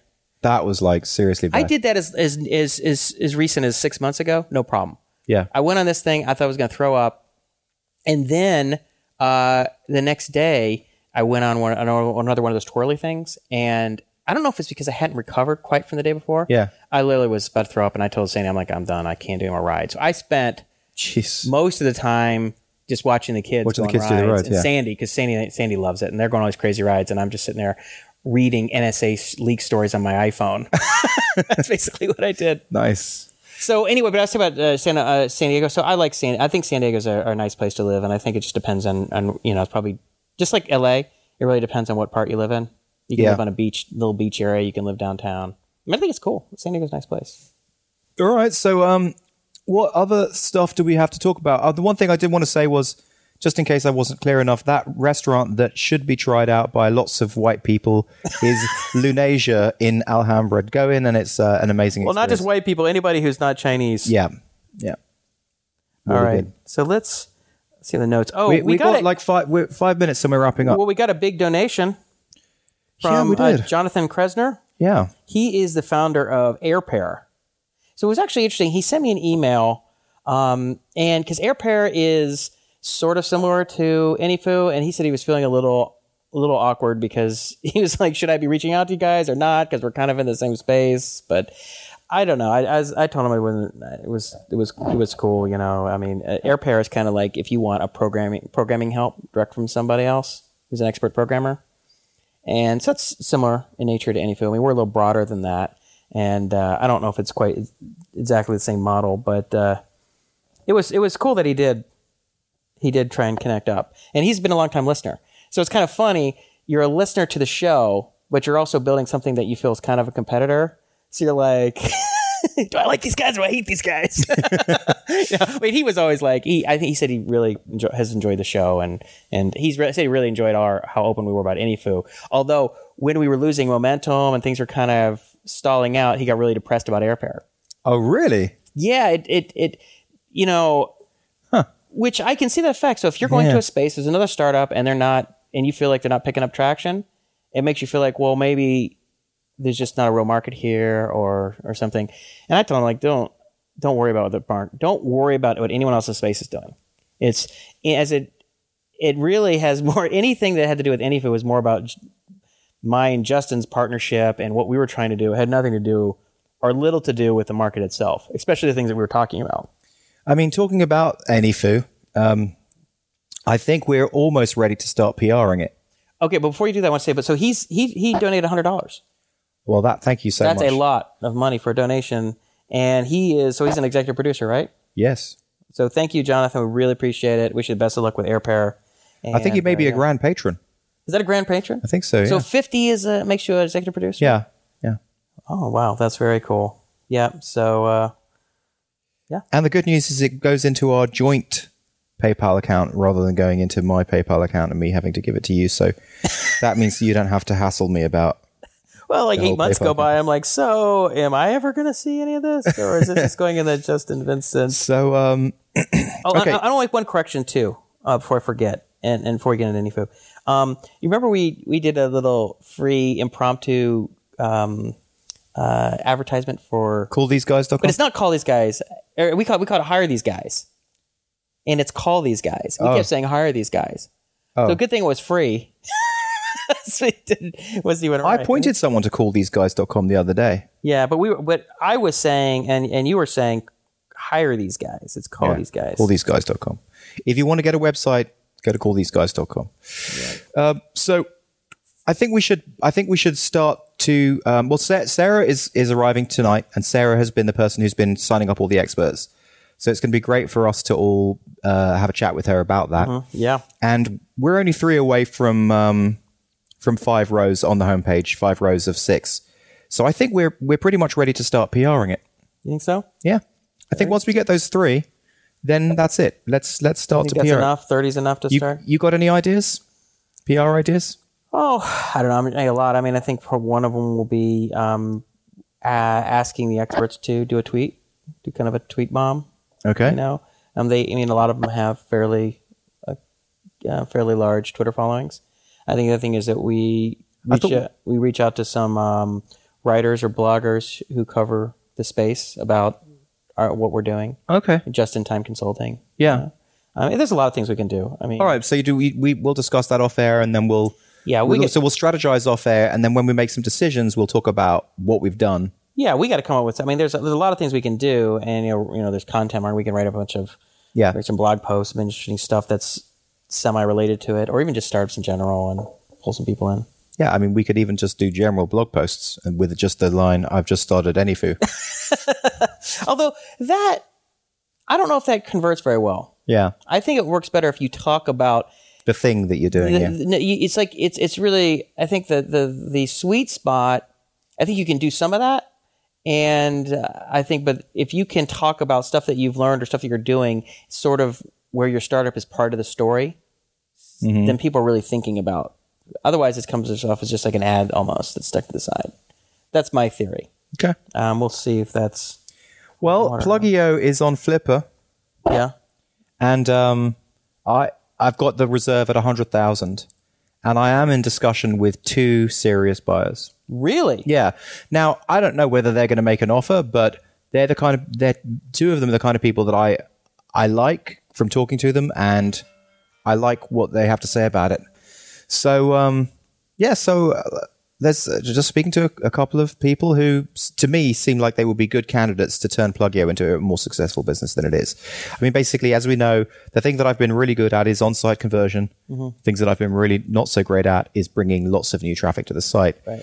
That was like seriously bad. I did that as as as as, as recent as six months ago. No problem. Yeah. I went on this thing. I thought I was going to throw up, and then uh, the next day I went on one another another one of those twirly things, and I don't know if it's because I hadn't recovered quite from the day before. Yeah. I literally was about to throw up, and I told Sandy, "I'm like, I'm done. I can't do any more rides." So I spent Jeez. most of the time just watching the kids Watching the kids do the rides, rides, and yeah. Sandy because Sandy Sandy loves it, and they're going on all these crazy rides, and I'm just sitting there reading NSA leak stories on my iPhone. That's basically what I did. Nice. So anyway, but I was talking about uh, San, uh, San Diego. So I like San. I think San Diego's a, a nice place to live, and I think it just depends on, on you know, it's probably just like L.A. It really depends on what part you live in. You can Yeah. live on a beach, little beach area. You can live downtown. I, mean, I think it's cool. San Diego's a nice place. All right. So, um, what other stuff do we have to talk about? Uh, the one thing I did want to say was, just in case I wasn't clear enough, that restaurant that should be tried out by lots of white people is Lunasia in Alhambra. Go in, and it's uh, an amazing. Well, not just white people. Anybody who's not Chinese. Yeah, yeah. All Really right. good. So let's see the notes. Oh, We, we, we got, got, like five we're, five minutes, and we're wrapping up. well, we got a big donation Yeah, from we uh. Jonathon Kresner. yeah. He is the founder of AirPair. So it was actually interesting. He sent me an email, um, and because AirPair is sort of similar to Anyfu, and he said he was feeling a little, a little awkward because he was like, "Should I be reaching out to you guys or not?" Because we're kind of in the same space, but. I don't know. I, I, I told him it wasn't. It was. It was. It was cool. You know. I mean, uh, AirPair is kind of like if you want a programming programming help direct from somebody else who's an expert programmer. And so it's similar in nature to Anyfu. I mean, we're a little broader than that. And uh, I don't know if it's quite exactly the same model, but uh, it was it was cool that he did he did try and connect up. And he's been a long time listener. So it's kind of funny. You're a listener to the show, but you're also building something that you feel is kind of a competitor. So you're like, do I like these guys or do I hate these guys? yeah, I mean, he was always like, he, I think he said he really enjoy, has enjoyed the show and, and he's re- said he really enjoyed our, how open we were about AnyFu. Although when we were losing momentum and things were kind of stalling out, he got really depressed about AirPair. Oh, really? Yeah, it, it, it you know, which I can see that effect. So if you're going Yeah. to a space, there's another startup and they're not, and you feel like they're not picking up traction, it makes you feel like, well, maybe there's just not a real market here or, or something. And I told him like, don't, don't worry about what the market, don't worry about what anyone else's space is doing. It's as it, it really has more, anything that had to do with any anything was more about my and Justin's partnership and what we were trying to do. Had nothing to do or little to do with the market itself, especially the things that we were talking about. I mean, talking about Anyfu, um, I think we're almost ready to start PRing it. Okay, but before you do that, I want to say, but so he's he he donated hundred dollars. Well, that thank you so That's much. That's a lot of money for a donation, and he is so he's an executive producer, right? Yes, So thank you, Jonathon. We really appreciate it. Wish you the best of luck with AirPair. I think he may uh, be a yeah. grand patron. Is that a grand patron? I think so. So fifty is a, makes you an executive producer. yeah, yeah. Oh wow, that's very cool. Yeah. So uh, yeah. And the good news is it goes into our joint PayPal account rather than going into my PayPal account and me having to give it to you. So that means you don't have to hassle me about. well, like eight months PayPal go by. I'm like, so am I ever going to see any of this, or is this just going in the Justin Vincent? So um, Oh, Okay. I, I don't like one correction too. Uh, before I forget, and, and before we get into AnyFu, um, you remember we we did a little free impromptu um, uh, advertisement for. CallTheseGuys.com. But it's not call these guys. Or we call we call it hire these guys, and it's call these guys. We Oh. kept saying hire these guys. Oh. So good thing it was free. so was I right. pointed someone to CallTheseGuys.com the other day. Yeah, but we were, but I was saying, and and you were saying, hire these guys. It's call Yeah. these guys. CallTheseGuys.com. If you want to get a website, go to CallTheseGuys.com. Um, so I think we should. I think we should start to. Um, well, Sarah is is arriving tonight, and Sarah has been the person who's been signing up all the experts. So it's going to be great for us to all uh, have a chat with her about that. yeah. And we're only three away from um, from five rows on the homepage, five rows of six. So I think we're we're pretty much ready to start PRing it. You think so? Yeah, I think once we get those three, then that's it. Let's let's start to PR. enough. Thirty's enough to You start. you got any ideas? PR ideas? Oh, I don't know. I mean, a lot. I mean, I think one of them will be um, a- asking the experts to do a tweet, do kind of a tweet bomb. Okay. You know, um, they. I mean, a lot of them have fairly, uh, uh, fairly large Twitter followings. I think the other thing is that we reach thought- out, we reach out to some um, writers or bloggers who cover the space about our, what we're doing, Okay. just in time consulting. Yeah. Uh, I mean, there's a lot of things we can do. I mean, All right. So you do. We, we we'll discuss that off air, and then we'll. Yeah, we we'll get- so we'll strategize off air, and then when we make some decisions, we'll talk about what we've done. yeah, we got to come up with. I mean, there's there's a lot of things we can do, and you know, you know, there's content where we can write a bunch of Yeah. write some blog posts, some interesting stuff that's semi related to it, or even just startups in general, and pull some people in. Yeah. I mean, we could even just do general blog posts and with just the line, "I've just started AnyFu." Although that, I don't know if that converts very well. yeah. I think it works better if you talk about The thing that you're doing. the, yeah. the- it's like it's it's really I think the the the sweet spot. I think you can do some of that, and uh, I think, but if you can talk about stuff that you've learned or stuff that you're doing, sort of where your startup is part of the story, Mm-hmm. then people are really thinking about. Otherwise, it comes off as just like an ad almost that's stuck to the side. That's my theory. Okay. Um, we'll see if that's Well, Pluggio is on Flippa, yeah. and um, I I've got the reserve at hundred thousand, and I am in discussion with two serious buyers. Really? Yeah. Now I don't know whether they're going to make an offer, but they're the kind of they're two of them are the kind of people that I I like from talking to them, and I like what they have to say about it. So um, yeah, so uh, there's uh, just speaking to a, a couple of people who, to me, seem like they would be good candidates to turn Pluggio into a more successful business than it is. I mean, basically, as we know, the thing that I've been really good at is on-site conversion. Things that I've been really not so great at is bringing lots of new traffic to the site. Right.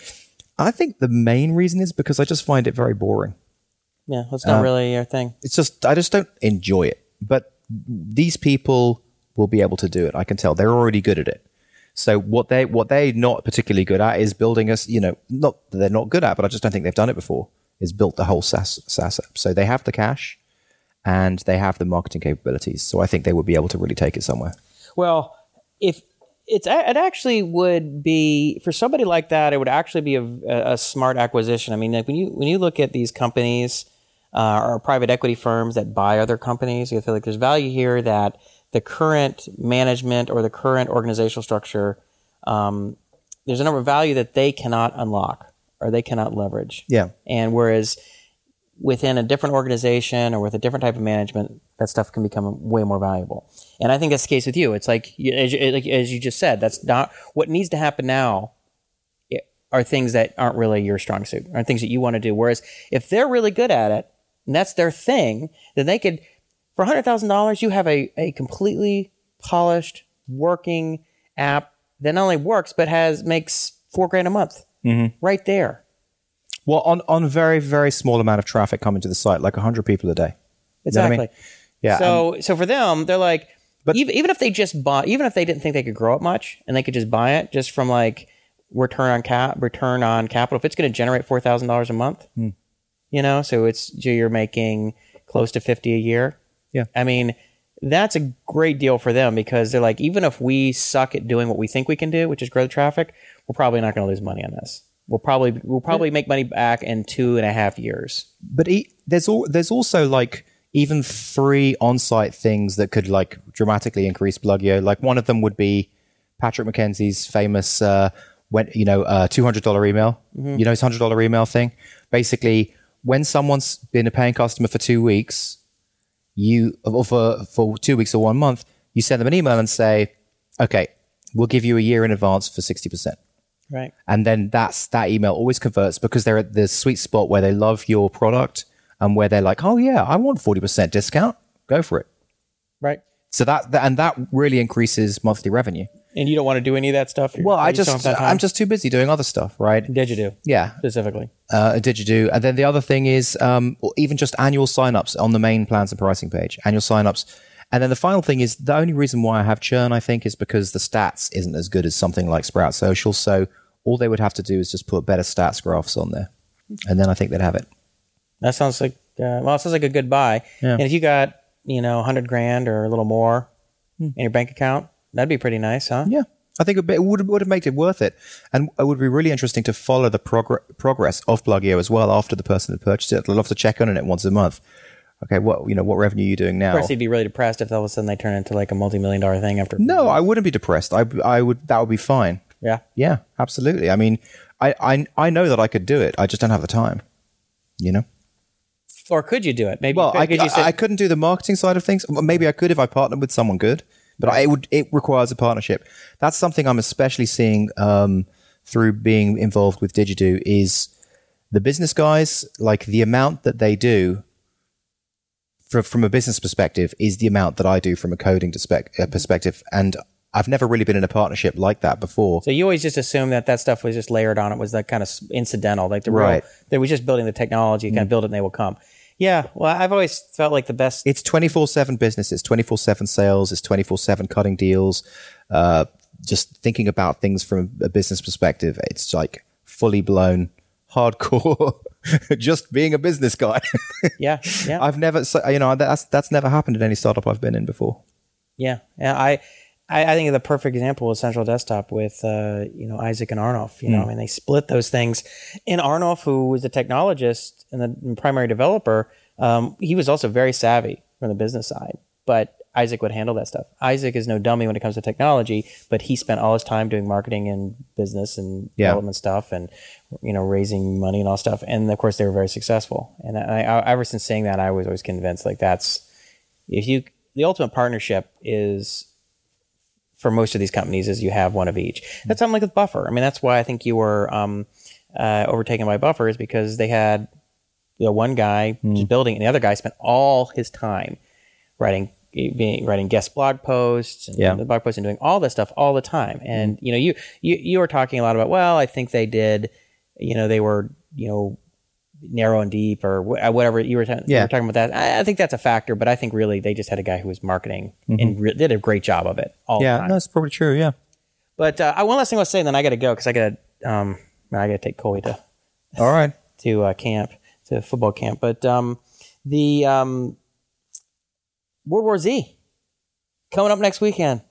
I think the main reason is because I just find it very boring. Yeah. That's not really your thing. It's just I just don't enjoy it. But these people will be able to do it. I can tell they're already good at it. So what they what they're not particularly good at is building us. You know, not that they're not good at, but I just don't think they've done it before. Is built the whole SaaS SaaS app. So they have the cash, and they have the marketing capabilities. So I think they would be able to really take it somewhere. Well, if it's it actually would be for somebody like that, it would actually be a, a smart acquisition. I mean, like when you when you look at these companies uh, or private equity firms that buy other companies, you feel like there's value here that the current management or the current organizational structure, um, there's a number of value that they cannot unlock or they cannot leverage. Yeah. And whereas within a different organization or with a different type of management, that stuff can become way more valuable. And I think that's the case with you. It's like, as you, like, as you just said, that's not what needs to happen now. Are things that aren't really your strong suit, are things that you want to do. Whereas if they're really good at it and that's their thing, then they could, for hundred thousand dollars, you have a, a completely polished working app that not only works but has makes four grand a month right there. Well, on on very very small amount of traffic coming to the site, like hundred people a day. You know I Exactly. mean? Yeah. So so for them, they're like, But- even even if they just bought, even if they didn't think they could grow it much, and they could just buy it just from like return on cap, return on capital. If it's going to generate four thousand dollars a month, Hmm. you know, so it's you're making close to fifty a year. Yeah. I mean, that's a great deal for them because they're like, even if we suck at doing what we think we can do, which is grow the traffic, we're probably not going to lose money on this. We'll probably we'll probably make money back in two and a half years. but e- there's all there's also like even three on-site things that could like dramatically increase Pluggio. Like one of them would be Patrick McKenzie's famous uh, when you know uh, two hundred dollar email. You know, his hundred dollar email thing. Basically, when someone's been a paying customer for two weeks, you or for for two weeks or one month, you send them an email and say, "Okay, we'll give you a year in advance for sixty percent." Right. and then that's that email always converts because they're at the sweet spot where they love your product and where they're like, oh yeah, I want forty percent discount. Go for it. Right. So that, that and that really increases monthly revenue. And you don't want to do any of that stuff. Well, I just have that time? I'm just too busy doing other stuff, right? Did you do Yeah, specifically? uh, did you do? And then the other thing is um, even just annual signups on the main plans and pricing page, annual signups. And then the final thing is the only reason why I have churn, I think, is because the stats isn't as good as something like Sprout Social. So all they would have to do is just put better stats graphs on there, and then I think they'd have it. That sounds like uh, well, it sounds like a good buy. Yeah. And if you got you know hundred grand or a little more Hmm. in your bank account, that'd be pretty nice, huh? Yeah, I think it would, would have made it worth it, and it would be really interesting to follow the progr- progress of Pluggio as well after the person had purchased it. I'd love to check on it once a month. Okay, what you know, what revenue are you doing now? Of course, he'd be really depressed if all of a sudden they turn into like a multi-million dollar thing after. No, I wouldn't be depressed. I I would that would be fine. Yeah. Yeah, absolutely. I mean, I I I know that I could do it. I just don't have the time. You know. Or could you do it? Maybe. Well, could, I, could I, I couldn't do the marketing side of things. Maybe I could if I partnered with someone good, but I, it would it requires a partnership. That's something I'm especially seeing um, through being involved with Digidoo is the business guys like the amount that they do from from a business perspective is the amount that I do from a coding uh, perspective, and I've never really been in a partnership like that before. So you always just assume that that stuff was just layered on. It was that kind of incidental, like the real. Right. They were just building the technology, kind of build it, and they will come. Yeah. Well, I've always felt like the best. it's 24-7 business it's 24-7 sales it's 24-7 cutting deals uh, just thinking about things from a business perspective it's like fully blown hardcore just being a business guy yeah. Yeah. i've never you know that's that's never happened in any startup i've been in before Yeah, yeah. I, I, I think the perfect example was Central Desktop with uh, you know Isaac and Arnolf. You know, I mean, they split those things. And Arnolf, who was a technologist and the primary developer, um, he was also very savvy from the business side. But Isaac would handle that stuff. Isaac is no dummy when it comes to technology, but he spent all his time doing marketing and business and Yeah. development stuff, and you know, raising money and all stuff. And of course, they were very successful. And I, I, ever since saying that, I was always convinced like that's if you the ultimate partnership is for most of these companies is you have one of each. That's something like with Buffer. I mean, that's why I think you were um, uh, overtaken by Buffer is because they had you know, one guy just building, and the other guy spent all his time writing being, writing guest blog posts and Yeah. the blog posts and doing all this stuff all the time. And you know, you you you were talking a lot about well, I think they did, you know, they were you know narrow and deep or wh- uh, whatever you were, ta- you were talking about that. I, I think that's a factor, but I think really they just had a guy who was marketing and re- did a great job of it all the yeah no it's probably true yeah But uh, one last thing I was saying, then I got to go because I got to um, I got to take Coley to all right to uh, camp to football camp. But um, the um, World War Z coming up next weekend.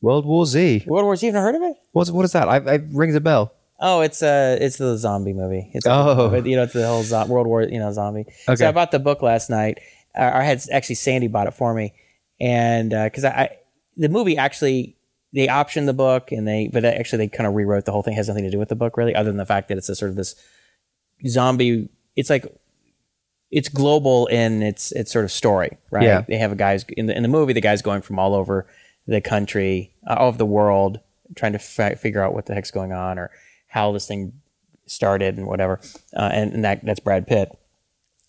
world war z World War Z, have you heard of it? what's what is that I, I rings a bell Oh, it's uh it's the zombie movie. It's Oh. you know, it's the whole zo- World War, you know, zombie. Okay. So I bought the book last night. Uh, I had actually Sandy bought it for me, and because I, I the movie actually they optioned the book and they but actually they kind of rewrote the whole thing. It has nothing to do with the book really, other than the fact that it's a sort of this zombie. It's like it's global in its its sort of story, right? Yeah. They have a guys in the in the movie. The guy's going from all over the country, uh, all over the world, trying to fi- figure out what the heck's going on or how this thing started and whatever. Uh, and, and that that's Brad Pitt.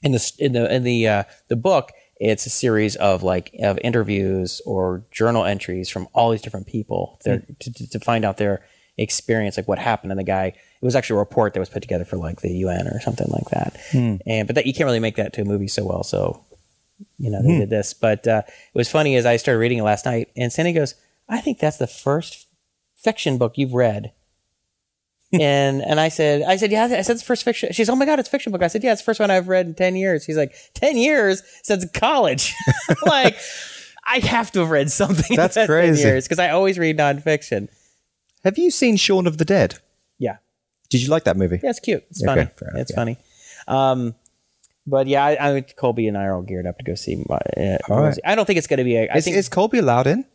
In the in the in the uh, the book, it's a series of like of interviews or journal entries from all these different people there to, to, to find out their experience, like what happened. And the guy, it was actually a report that was put together for like the UN or something like that. And but that you can't really make that to a movie so well. So you know they did this. But uh, it was funny as I started reading it last night, and Sandy goes, "I think that's the first fiction book you've read." And and I said, I said, yeah, I said it's the first fiction. She's, oh my god, it's a fiction book. I said, yeah, it's the first one I've read in ten years. He's like, ten years since college. Like, I have to have read something. That's in 10 crazy. years because I always read nonfiction. have you seen Shaun of the Dead Yeah, did you like that movie yeah, it's cute. It's Okay, funny. enough, it's yeah. funny. Um, but yeah, I, I Colby and I are all geared up to go see. My, uh, All right. I don't think it's going to be. A, I is, think is Colby allowed in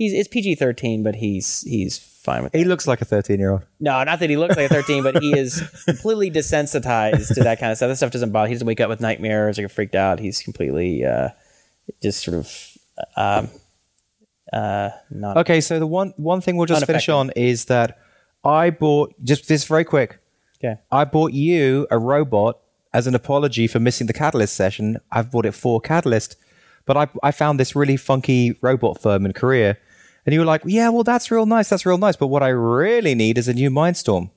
he's it's PG thirteen, but he's he's fine with. He looks like a 13 year old. No, not that he looks like a 13, but he is completely desensitized to that kind of stuff. That stuff doesn't bother. He doesn't wake up with nightmares or get freaked out. He's completely uh, just sort of um, uh, not. Okay, so the one one thing we'll just finish on is that I bought just this very quick. Okay. I bought you a robot as an apology for missing the Catalyst session. I've bought it for Catalyst, but I I found this really funky robot firm in Korea, and you were like, "Yeah, well, that's real nice. That's real nice." But what I really need is a new Mindstorm.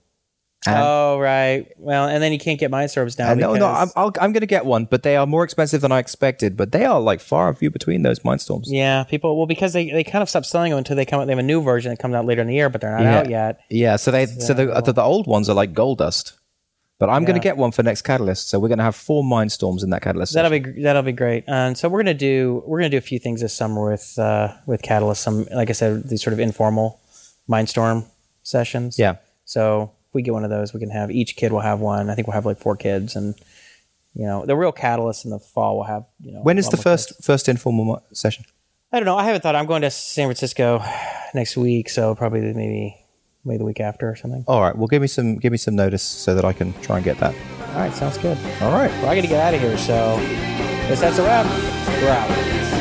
And- oh right. Well, and then you can't get Mindstorms now. No, no, I'm, I'll, I'm going to get one, but they are more expensive than I expected. But they are like far and few between those Mindstorms. yeah, people. Well, because they, they kind of stop selling them until they come out. They have a new version that comes out later in the year, but they're not out yet. Yeah, so they so the, the the old ones are like gold dust. But I'm going to get one for next Catalyst, so we're going to have four Mindstorms in that Catalyst. That'll session. be that'll be great. And so we're gonna do we're gonna do a few things this summer with uh, with Catalyst. Some like I said, these sort of informal Mindstorm sessions. Yeah. So if we get one of those, we can have each kid will have one. I think we'll have like four kids, and you know the real Catalyst in the fall will have you know. When is the first kids. first informal session? I don't know. I haven't thought. I'm going to San Francisco next week, so probably maybe maybe the week after or something. All right, well, give me some give me some notice so that I can try and get that. All right, sounds good. All right. Well, I got to get out of here, so guess that's a wrap. We're out.